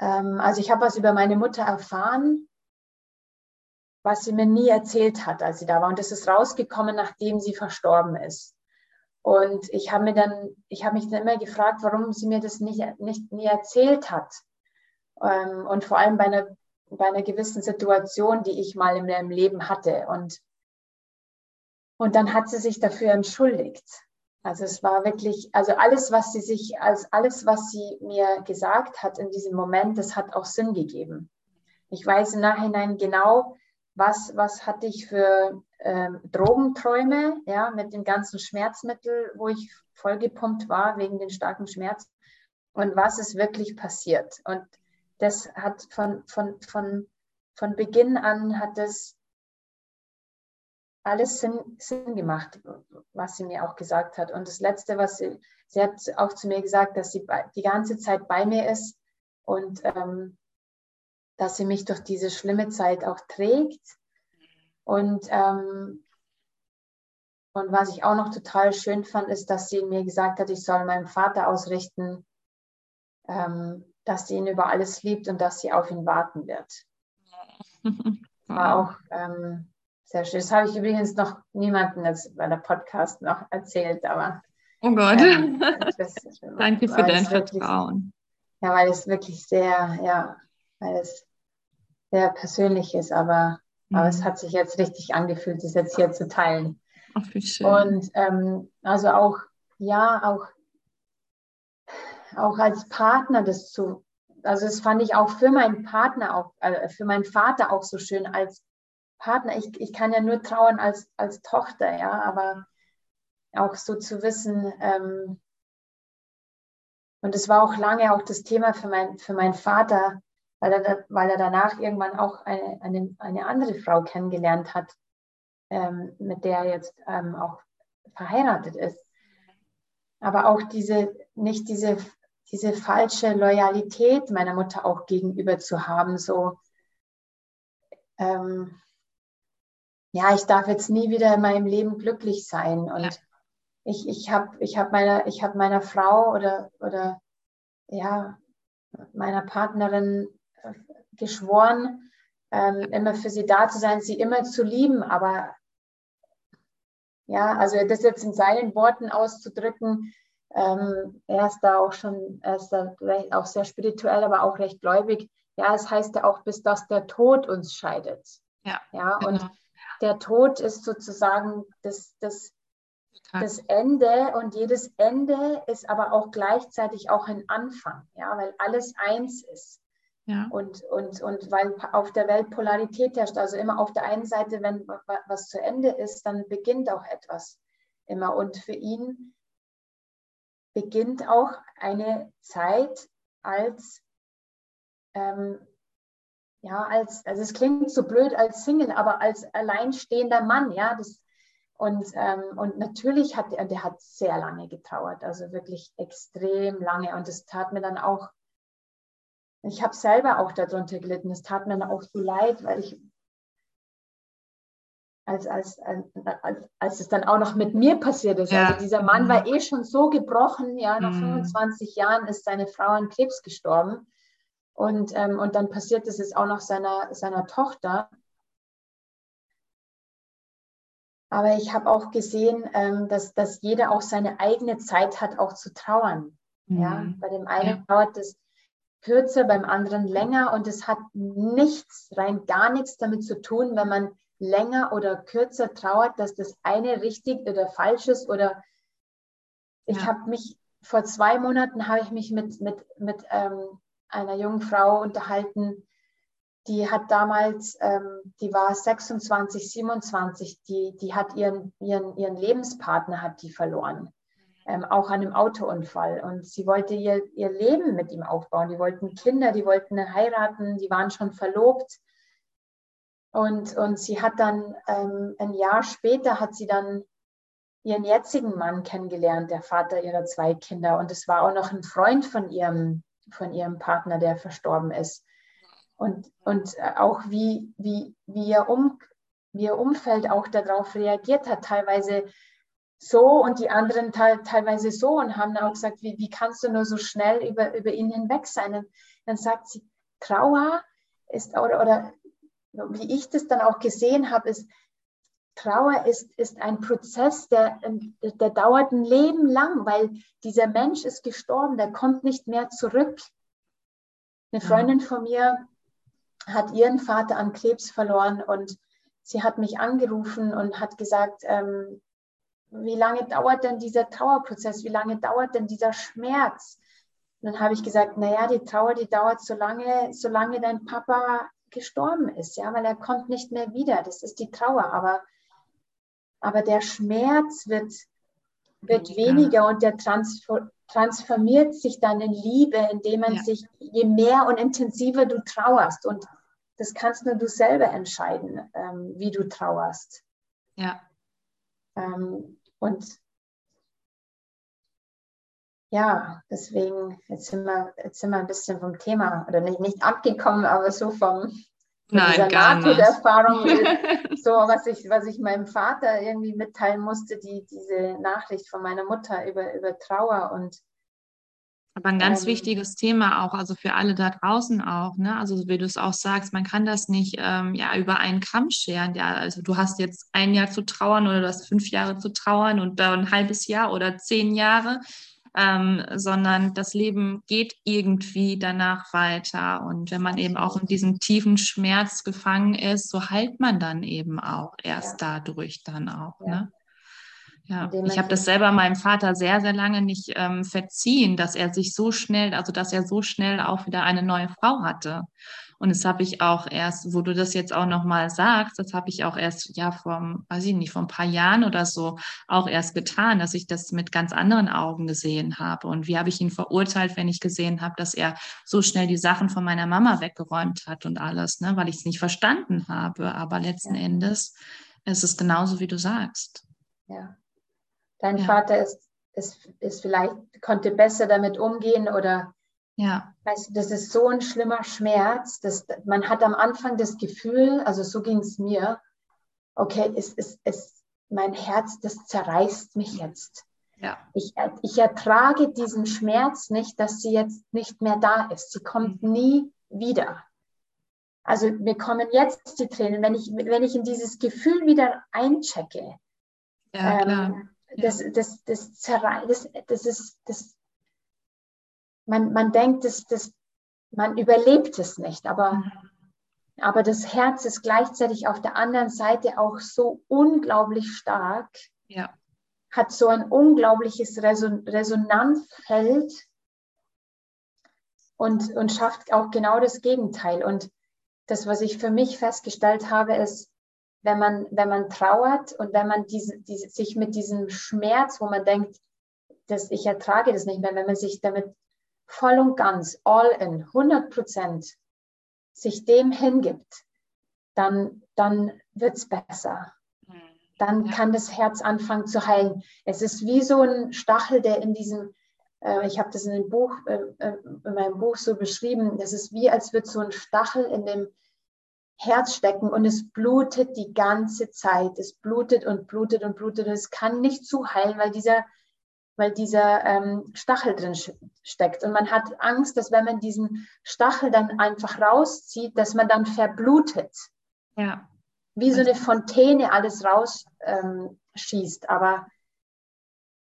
Ähm, also ich habe was über meine Mutter erfahren, was sie mir nie erzählt hat, als sie da war. Und das ist rausgekommen, nachdem sie verstorben ist. Und ich habe mir dann, ich habe mich dann immer gefragt, warum sie mir das nicht, nicht nie erzählt hat. Ähm, und vor allem bei einer bei einer gewissen Situation, die ich mal in meinem Leben hatte. Und, und dann hat sie sich dafür entschuldigt. Also es war wirklich, also alles, was sie sich, als alles, was sie mir gesagt hat in diesem Moment, das hat auch Sinn gegeben. Ich weiß im Nachhinein genau, was, was hatte ich für ähm, Drogenträume, ja, mit den ganzen Schmerzmitteln, wo ich vollgepumpt war wegen den starken Schmerzen und was ist wirklich passiert. Und das hat von, von, von, von Beginn an hat das alles Sinn, Sinn gemacht, was sie mir auch gesagt hat. Und das Letzte, was sie, sie hat auch zu mir gesagt, dass sie die ganze Zeit bei mir ist und ähm, dass sie mich durch diese schlimme Zeit auch trägt. Und, ähm, und was ich auch noch total schön fand, ist, dass sie mir gesagt hat, ich soll meinem Vater ausrichten, ähm, dass sie ihn über alles liebt und dass sie auf ihn warten wird. War auch ähm, sehr schön. Das habe ich übrigens noch niemandem jetzt bei der Podcast noch erzählt, aber. Oh Gott. Ähm, das, Danke für dein Vertrauen. Ja, weil es wirklich sehr, ja, weil es sehr persönlich ist, aber, mhm. aber es mhm. hat sich jetzt richtig angefühlt, das jetzt hier zu teilen. Ach, wie schön. Und ähm, also auch, ja, auch auch als Partner das zu, also das fand ich auch für meinen Partner, auch äh, für meinen Vater auch so schön als Partner. Ich, ich kann ja nur trauern als, als Tochter, ja, aber auch so zu wissen, ähm, und es war auch lange auch das Thema für, mein, für meinen Vater, weil er, weil er danach irgendwann auch eine, eine, eine andere Frau kennengelernt hat, ähm, mit der er jetzt ähm, auch verheiratet ist. Aber auch diese, nicht diese, diese falsche Loyalität meiner Mutter auch gegenüber zu haben, so, ähm, ja, ich darf jetzt nie wieder in meinem Leben glücklich sein. Und ja ich, ich habe ich hab meiner, hab meiner Frau oder, oder ja, meiner Partnerin äh, geschworen, ähm, immer für sie da zu sein, sie immer zu lieben. Aber ja, also das jetzt in seinen Worten auszudrücken, ähm, er ist da auch schon, er ist da auch sehr spirituell, aber auch recht gläubig. Ja, es heißt ja auch, bis dass der Tod uns scheidet. Ja, ja genau. und der Tod ist sozusagen das, das das Ende und jedes Ende ist aber auch gleichzeitig auch ein Anfang, ja, weil alles eins ist. Ja. Und, und, und weil auf der Welt Polarität herrscht, also immer auf der einen Seite, wenn was zu Ende ist, dann beginnt auch etwas immer. Und für ihn beginnt auch eine Zeit als, ähm, ja, als, also es klingt so blöd als Single, aber als alleinstehender Mann, ja, das, und, ähm, und natürlich hat er, der hat sehr lange getrauert, also wirklich extrem lange. Und es tat mir dann auch, ich habe selber auch darunter gelitten, es tat mir dann auch so leid, weil ich, als, als, als, als es dann auch noch mit mir passiert ist. Ja. Also dieser Mann war mhm. eh schon so gebrochen, ja, nach mhm. 25 Jahren ist seine Frau an Krebs gestorben. Und, ähm, und dann passiert es jetzt auch noch seiner, seiner Tochter. Aber ich habe auch gesehen, ähm, dass, dass jeder auch seine eigene Zeit hat, auch zu trauern. Mhm. Ja? Bei dem einen ja. dauert es kürzer, beim anderen länger und es hat nichts, rein gar nichts damit zu tun, wenn man länger oder kürzer trauert, dass das eine richtig oder falsch ist oder ich ja. habe mich vor zwei Monaten habe ich mich mit, mit, mit ähm, einer jungen Frau unterhalten, die hat damals, ähm, die war 26, 27, die, die hat ihren, ihren, ihren Lebenspartner hat die verloren, ähm, auch an einem Autounfall. Und sie wollte ihr, ihr Leben mit ihm aufbauen. Die wollten Kinder, die wollten heiraten, die waren schon verlobt. Und, und sie hat dann ähm, ein Jahr später hat sie dann ihren jetzigen Mann kennengelernt, der Vater ihrer zwei Kinder. Und es war auch noch ein Freund von ihrem, von ihrem Partner, der verstorben ist und, und äh, auch wie, wie, wie, ihr um, wie ihr Umfeld auch darauf reagiert hat, teilweise so und die anderen te teilweise so und haben auch gesagt, wie, wie kannst du nur so schnell über, über ihn hinweg sein? Und dann sagt sie, Trauer ist, oder, oder wie ich das dann auch gesehen habe, ist, Trauer ist, ist ein Prozess, der, der dauert ein Leben lang, weil dieser Mensch ist gestorben, der kommt nicht mehr zurück. Eine Freundin von mir hat ihren Vater an Krebs verloren und sie hat mich angerufen und hat gesagt, ähm, wie lange dauert denn dieser Trauerprozess? Wie lange dauert denn dieser Schmerz? Und dann habe ich gesagt, naja, die Trauer, die dauert so lange, solange dein Papa gestorben ist, ja, weil er kommt nicht mehr wieder. Das ist die Trauer. Aber, aber der Schmerz wird, wird ja. weniger und der transfer, transformiert sich dann in Liebe, indem man ja. sich, je mehr und intensiver du trauerst. Und das kannst nur du selber entscheiden, ähm, wie du trauerst. Ja. Ähm, und ja, deswegen, jetzt sind, wir, jetzt sind wir ein bisschen vom Thema, oder nicht, nicht abgekommen, aber so vom, Nein, Nahtoderfahrung, so was ich, was ich meinem Vater irgendwie mitteilen musste, die, diese Nachricht von meiner Mutter über, über Trauer und aber ein ganz ähm, wichtiges Thema auch, also für alle da draußen auch, ne? Also wie du es auch sagst, man kann das nicht ähm, ja über einen Kamm scheren. Ja, also du hast jetzt ein Jahr zu trauern oder du hast fünf Jahre zu trauern und dann ein halbes Jahr oder zehn Jahre, ähm, sondern das Leben geht irgendwie danach weiter. Und wenn man eben auch in diesem tiefen Schmerz gefangen ist, so heilt man dann eben auch erst ja. dadurch dann auch. Ja. Ne? Ja, ich habe das selber meinem Vater sehr, sehr lange nicht ähm, verziehen, dass er sich so schnell, also dass er so schnell auch wieder eine neue Frau hatte. Und das habe ich auch erst, wo du das jetzt auch nochmal sagst, das habe ich auch erst, ja, vor, weiß ich nicht, vor ein paar Jahren oder so auch erst getan, dass ich das mit ganz anderen Augen gesehen habe. Und wie habe ich ihn verurteilt, wenn ich gesehen habe, dass er so schnell die Sachen von meiner Mama weggeräumt hat und alles, ne, weil ich es nicht verstanden habe. Aber letzten ja. Endes ist es genauso, wie du sagst. Ja. Dein ja. Vater ist, ist, ist vielleicht, konnte besser damit umgehen oder ja. Weißt du, das ist so ein schlimmer Schmerz. Dass, man hat am Anfang das Gefühl, also so ging es mir, okay, es, es, es, mein Herz, das zerreißt mich jetzt. Ja. Ich, ich ertrage diesen Schmerz nicht, dass sie jetzt nicht mehr da ist. Sie kommt mhm. nie wieder. Also mir kommen jetzt die Tränen, wenn ich, wenn ich in dieses Gefühl wieder einchecke. Ja, ähm, das, das, das, das, das, ist, das man, man denkt, dass, dass man überlebt es nicht, aber, aber das Herz ist gleichzeitig auf der anderen Seite auch so unglaublich stark, ja. hat so ein unglaubliches Reson Resonanzfeld und, und schafft auch genau das Gegenteil. Und das, was ich für mich festgestellt habe, ist, wenn man, wenn man trauert und wenn man diese, diese, sich mit diesem Schmerz, wo man denkt, dass ich ertrage das nicht mehr, wenn man sich damit voll und ganz, all in, 100 Prozent sich dem hingibt, dann, dann wird es besser. Mhm. Dann ja. kann das Herz anfangen zu heilen. Es ist wie so ein Stachel, der in diesem, äh, ich habe das in, dem Buch, äh, äh, in meinem Buch so beschrieben, das ist wie, als würde so ein Stachel in dem Herz stecken und es blutet die ganze Zeit. Es blutet und blutet und blutet. Es kann nicht zuheilen, weil dieser weil dieser ähm, Stachel drin steckt. Und man hat Angst, dass wenn man diesen Stachel dann einfach rauszieht, dass man dann verblutet. Ja. Wie so eine Fontäne alles rausschießt. Ähm, aber,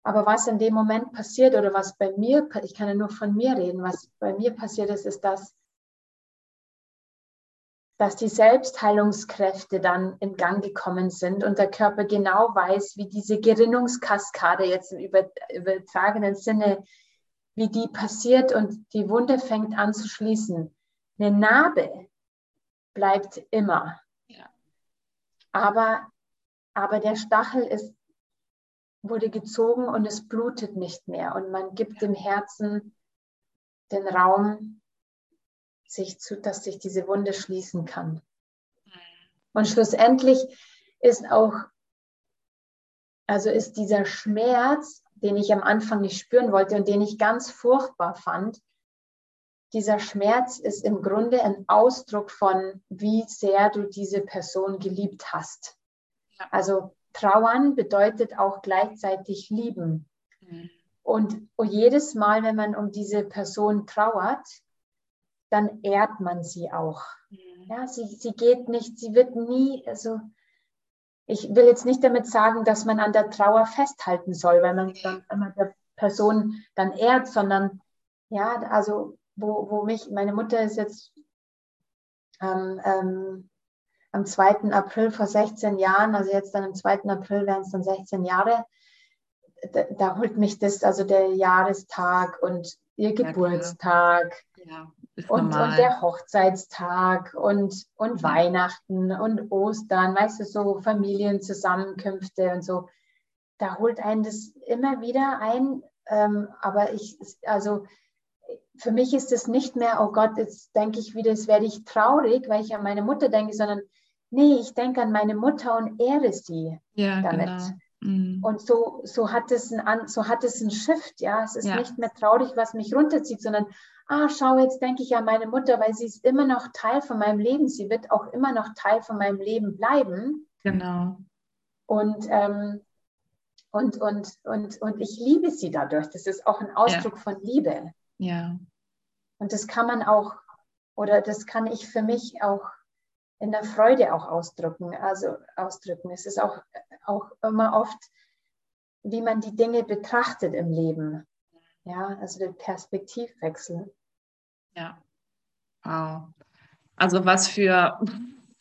aber was in dem Moment passiert oder was bei mir, ich kann ja nur von mir reden, was bei mir passiert ist, ist, dass dass die Selbstheilungskräfte dann in Gang gekommen sind und der Körper genau weiß, wie diese Gerinnungskaskade jetzt im übertragenen Sinne, wie die passiert und die Wunde fängt an zu schließen. Eine Narbe bleibt immer. Ja. Aber, aber der Stachel ist, wurde gezogen und es blutet nicht mehr und man gibt dem Herzen den Raum, sich zu, dass sich diese Wunde schließen kann. Und schlussendlich ist auch, also ist dieser Schmerz, den ich am Anfang nicht spüren wollte und den ich ganz furchtbar fand, dieser Schmerz ist im Grunde ein Ausdruck von, wie sehr du diese Person geliebt hast. Also trauern bedeutet auch gleichzeitig lieben. Mhm. Und jedes Mal, wenn man um diese Person trauert, dann ehrt man sie auch. Mhm. Ja, sie, sie geht nicht, sie wird nie, also ich will jetzt nicht damit sagen, dass man an der Trauer festhalten soll, weil man dann immer der Person dann ehrt, sondern ja, also wo, wo mich, meine Mutter ist jetzt ähm, ähm, am 2. April vor 16 Jahren, also jetzt dann am 2. April wären es dann 16 Jahre, da, da, holt mich das, also der Jahrestag und ihr Geburtstag. Ja, und, und, der Hochzeitstag und, und mhm. Weihnachten und Ostern, weißt du, so Familienzusammenkünfte und so. Da holt einen das immer wieder ein. Ähm, aber ich, also für mich ist es nicht mehr, oh Gott, jetzt denke ich wieder, jetzt werde ich traurig, weil ich an meine Mutter denke, sondern nee, ich denke an meine Mutter und ehre sie ja, damit. Genau. Mhm. Und so, so, hat es ein, so hat es ein Shift, ja. Es ist ja. nicht mehr traurig, was mich runterzieht, sondern, ah, schau, jetzt denke ich an meine Mutter, weil sie ist immer noch Teil von meinem Leben. Sie wird auch immer noch Teil von meinem Leben bleiben. Genau. Und, ähm, und, und, und, und ich liebe sie dadurch. Das ist auch ein Ausdruck ja. von Liebe. Ja. Und das kann man auch, oder das kann ich für mich auch in der Freude auch ausdrücken. Also ausdrücken. Es ist auch auch immer oft, wie man die Dinge betrachtet im Leben. Ja, also der Perspektivwechsel. Ja. Wow. Also was für,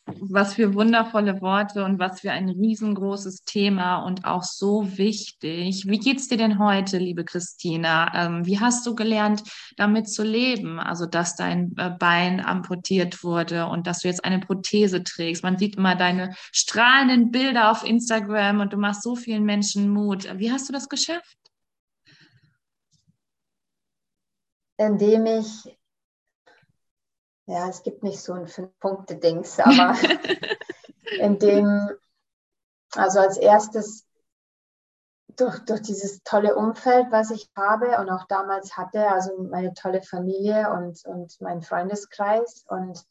was für wundervolle Worte und was für ein riesengroßes Thema und auch so wichtig. Wie geht's dir denn heute, liebe Christina? Ähm, wie hast du gelernt, damit zu leben? Also, dass dein äh, Bein amputiert wurde und dass du jetzt eine Prothese trägst. Man sieht immer deine strahlenden Bilder auf Instagram und du machst so vielen Menschen Mut. Wie hast du das geschafft? Indem ich ja, es gibt nicht so ein Fünf-Punkte-Dings, aber in dem, also als erstes durch, durch dieses tolle Umfeld, was ich habe und auch damals hatte, also meine tolle Familie und, und mein Freundeskreis und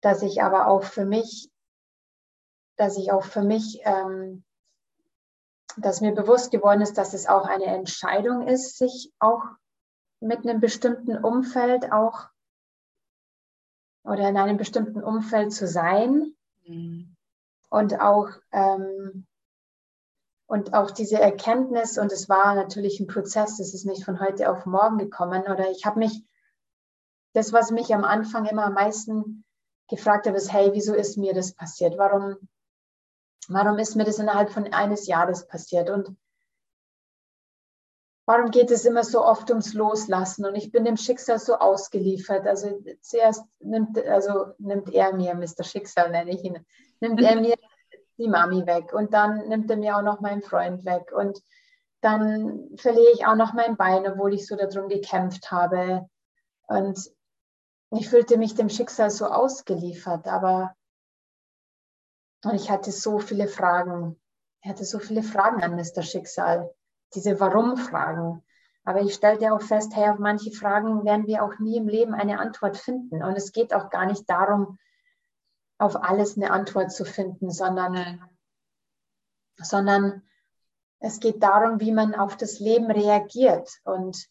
dass ich aber auch für mich, dass ich auch für mich, ähm, dass mir bewusst geworden ist, dass es auch eine Entscheidung ist, sich auch mit einem bestimmten Umfeld auch oder in einem bestimmten Umfeld zu sein. Mhm. und auch ähm, und auch diese Erkenntnis und es war natürlich ein Prozess, es ist nicht von heute auf morgen gekommen oder ich habe mich das was mich am Anfang immer am meisten gefragt habe ist hey wieso ist mir das passiert? Warum warum ist mir das innerhalb von eines Jahres passiert? Und warum geht es immer so oft ums Loslassen und ich bin dem Schicksal so ausgeliefert. Also zuerst nimmt, also nimmt er mir, Mr. Schicksal nenne ich ihn, nimmt er mir die Mami weg und dann nimmt er mir auch noch meinen Freund weg und dann verliere ich auch noch mein Bein, obwohl ich so darum gekämpft habe. Und ich fühlte mich dem Schicksal so ausgeliefert, aber und ich hatte so viele Fragen. Ich hatte so viele Fragen an Mr. Schicksal diese Warum-Fragen. Aber ich stellte auch fest, hey, auf manche Fragen werden wir auch nie im Leben eine Antwort finden. Und es geht auch gar nicht darum, auf alles eine Antwort zu finden, sondern, sondern es geht darum, wie man auf das Leben reagiert. Und,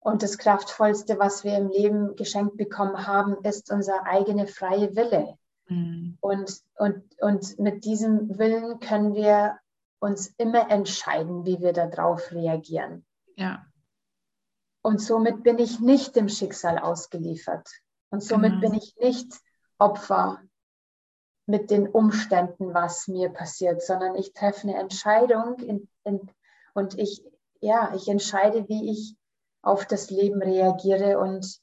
und das Kraftvollste, was wir im Leben geschenkt bekommen haben, ist unser eigener freie Wille. Mhm. Und, und, und mit diesem Willen können wir uns immer entscheiden, wie wir darauf reagieren. Ja. Und somit bin ich nicht dem Schicksal ausgeliefert. Und somit mhm. bin ich nicht Opfer mit den Umständen, was mir passiert, sondern ich treffe eine Entscheidung in, in, und ich, ja, ich entscheide, wie ich auf das Leben reagiere und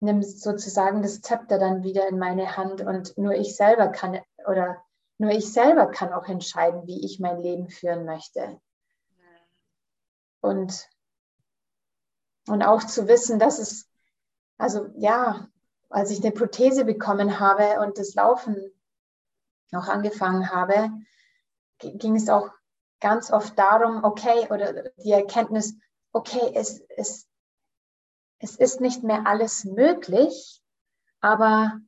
nehme sozusagen das Zepter dann wieder in meine Hand und nur ich selber kann oder nur ich selber kann auch entscheiden, wie ich mein Leben führen möchte. Und, und auch zu wissen, dass es, also ja, als ich eine Prothese bekommen habe und das Laufen noch angefangen habe, ging es auch ganz oft darum, okay, oder die Erkenntnis, okay, es, es, es ist nicht mehr alles möglich, aber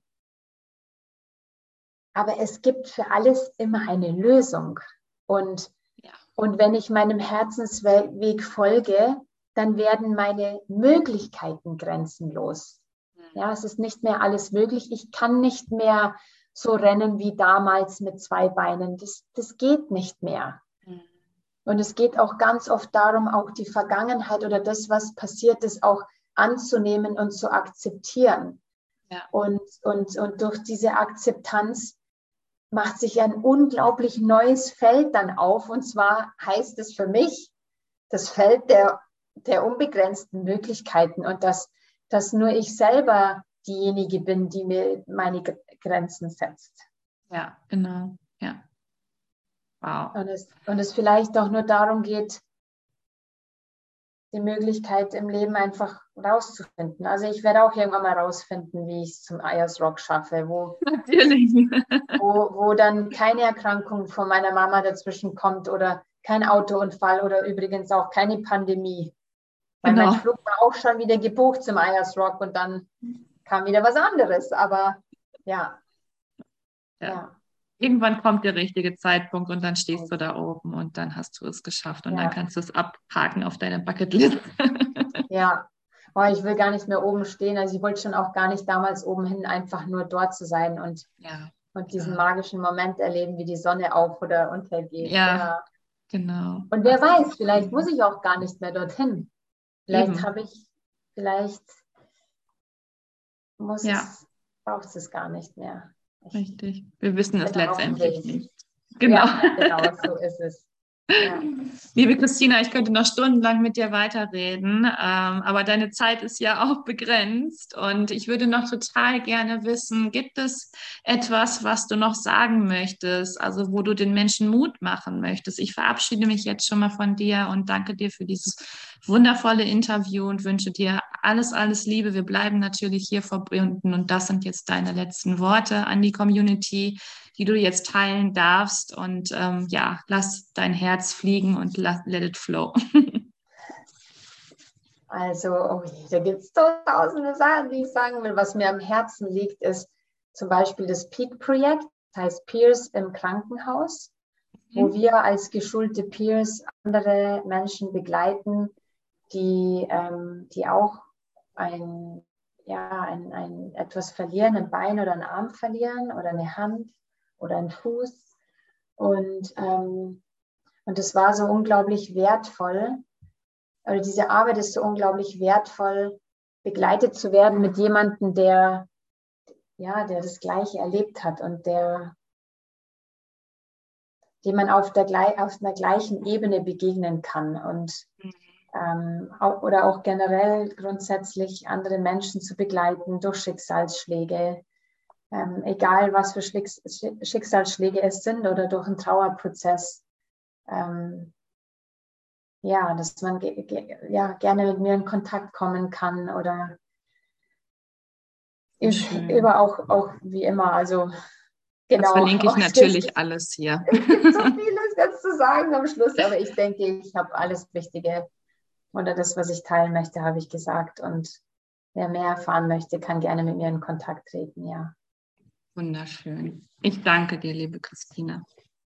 aber es gibt für alles immer eine Lösung. Und, ja. und wenn ich meinem Herzensweg folge, dann werden meine Möglichkeiten grenzenlos. Mhm. Ja, es ist nicht mehr alles möglich. Ich kann nicht mehr so rennen wie damals mit zwei Beinen. Das, das geht nicht mehr. Mhm. Und es geht auch ganz oft darum, auch die Vergangenheit oder das, was passiert ist, auch anzunehmen und zu akzeptieren. Ja. Und, und, und durch diese Akzeptanz macht sich ein unglaublich neues Feld dann auf. Und zwar heißt es für mich das Feld der, der unbegrenzten Möglichkeiten und dass, dass nur ich selber diejenige bin, die mir meine Grenzen setzt. Ja, genau. Ja. Wow. Und es, und es vielleicht auch nur darum geht, die Möglichkeit im Leben einfach rauszufinden. Also ich werde auch irgendwann mal rausfinden, wie ich es zum Ayers Rock schaffe, wo, Natürlich. wo, wo dann keine Erkrankung von meiner Mama dazwischen kommt oder kein Autounfall oder übrigens auch keine Pandemie. Weil genau. mein Flug war auch schon wieder gebucht zum Ayers Rock und dann kam wieder was anderes. Aber ja. ja. ja irgendwann kommt der richtige Zeitpunkt und dann stehst du da oben und dann hast du es geschafft und ja. dann kannst du es abhaken auf deiner Bucketlist. ja, oh, ich will gar nicht mehr oben stehen. Also ich wollte schon auch gar nicht damals oben hin einfach nur dort zu sein und, ja. und diesen ja. magischen Moment erleben, wie die Sonne auf oder untergeht. Ja, genau. Und wer weiß, vielleicht muss ich auch gar nicht mehr dorthin. Vielleicht habe ich, vielleicht muss es, braucht es gar nicht mehr. Richtig. Wir wissen es letztendlich nicht. Genau. Ja, genau, so ist es. Liebe Christina, ich könnte noch stundenlang mit dir weiterreden, ähm, aber deine Zeit ist ja auch begrenzt und ich würde noch total gerne wissen, gibt es etwas, was du noch sagen möchtest, also wo du den Menschen Mut machen möchtest? Ich verabschiede mich jetzt schon mal von dir und danke dir für dieses wundervolle Interview und wünsche dir alles, alles Liebe. Wir bleiben natürlich hier verbunden und das sind jetzt deine letzten Worte an die Community die du jetzt teilen darfst. Und ähm, ja, lass dein Herz fliegen und let, let it flow. Also, oh je, da gibt es tausende Sachen, die ich sagen will. Was mir am Herzen liegt, ist zum Beispiel das Peak-Projekt, das heißt Peers im Krankenhaus, mhm. wo wir als geschulte Peers andere Menschen begleiten, die, ähm, die auch ein, ja, ein, ein, etwas verlieren, ein Bein oder einen Arm verlieren oder eine Hand oder ein Fuß. Und, ähm, und es war so unglaublich wertvoll, oder diese Arbeit ist so unglaublich wertvoll, begleitet zu werden mit jemandem, der, ja, der das Gleiche erlebt hat und der, dem man auf der, auf einer gleichen Ebene begegnen kann und ähm, auch, oder auch generell grundsätzlich andere Menschen zu begleiten durch Schicksalsschläge, ähm, egal was für Schicksalsschläge es sind oder durch einen Trauerprozess. Ähm, ja, dass man ge ge ja, gerne mit mir in Kontakt kommen kann oder über auch, auch wie immer. Also genau. Das verlinke ich natürlich es, alles hier. Es gibt so vieles jetzt zu sagen am Schluss, aber ich denke, ich habe alles Wichtige oder das, was ich teilen möchte, habe ich gesagt. Und wer mehr erfahren möchte, kann gerne mit mir in Kontakt treten, ja. Wunderschön. Ich danke dir, liebe Christina.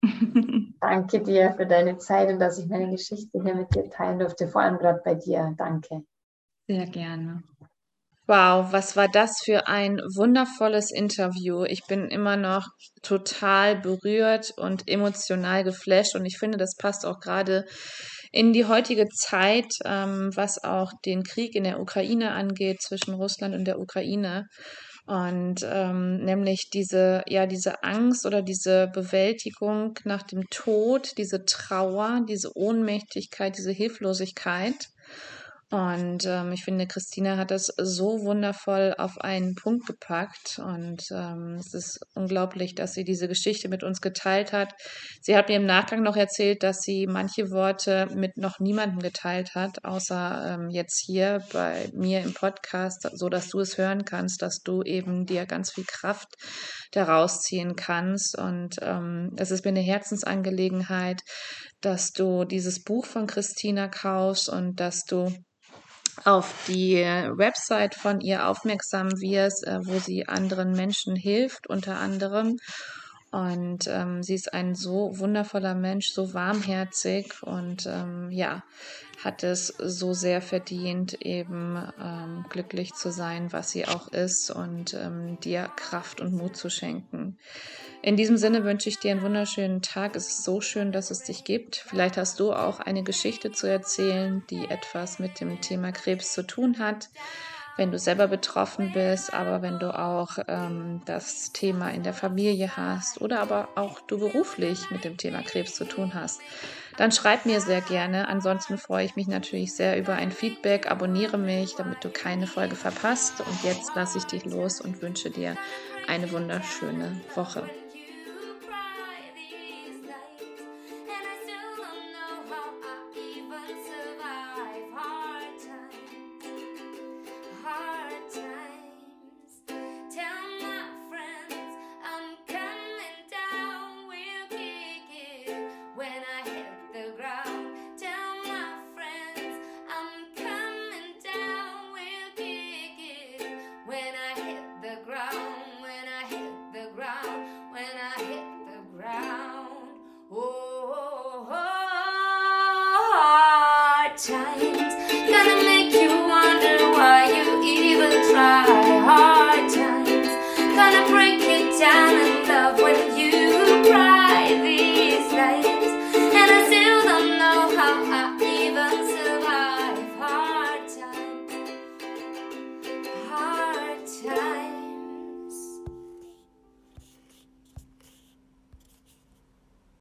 Danke dir für deine Zeit und dass ich meine Geschichte hier mit dir teilen durfte, vor allem gerade bei dir. Danke. Sehr gerne. Wow, was war das für ein wundervolles Interview. Ich bin immer noch total berührt und emotional geflasht und ich finde, das passt auch gerade in die heutige Zeit, ähm, was auch den Krieg in der Ukraine angeht, zwischen Russland und der Ukraine. Und ähm, nämlich diese, ja, diese Angst oder diese Bewältigung nach dem Tod, diese Trauer, diese Ohnmächtigkeit, diese Hilflosigkeit. Und ähm, ich finde, Christina hat das so wundervoll auf einen Punkt gepackt. Und ähm, es ist unglaublich, dass sie diese Geschichte mit uns geteilt hat. Sie hat mir im Nachgang noch erzählt, dass sie manche Worte mit noch niemandem geteilt hat, außer ähm, jetzt hier bei mir im Podcast, so dass du es hören kannst, dass du eben dir ganz viel Kraft daraus ziehen kannst. Und ähm, es ist mir eine Herzensangelegenheit, dass du dieses Buch von Christina kaufst und dass du auf die Website von ihr aufmerksam wirst, äh, wo sie anderen Menschen hilft, unter anderem. Und ähm, sie ist ein so wundervoller Mensch, so warmherzig und ähm, ja, hat es so sehr verdient, eben ähm, glücklich zu sein, was sie auch ist und ähm, dir Kraft und Mut zu schenken. In diesem Sinne wünsche ich dir einen wunderschönen Tag. Es ist so schön, dass es dich gibt. Vielleicht hast du auch eine Geschichte zu erzählen, die etwas mit dem Thema Krebs zu tun hat wenn du selber betroffen bist, aber wenn du auch ähm, das Thema in der Familie hast oder aber auch du beruflich mit dem Thema Krebs zu tun hast, dann schreib mir sehr gerne. Ansonsten freue ich mich natürlich sehr über ein Feedback. Abonniere mich, damit du keine Folge verpasst. Und jetzt lasse ich dich los und wünsche dir eine wunderschöne Woche.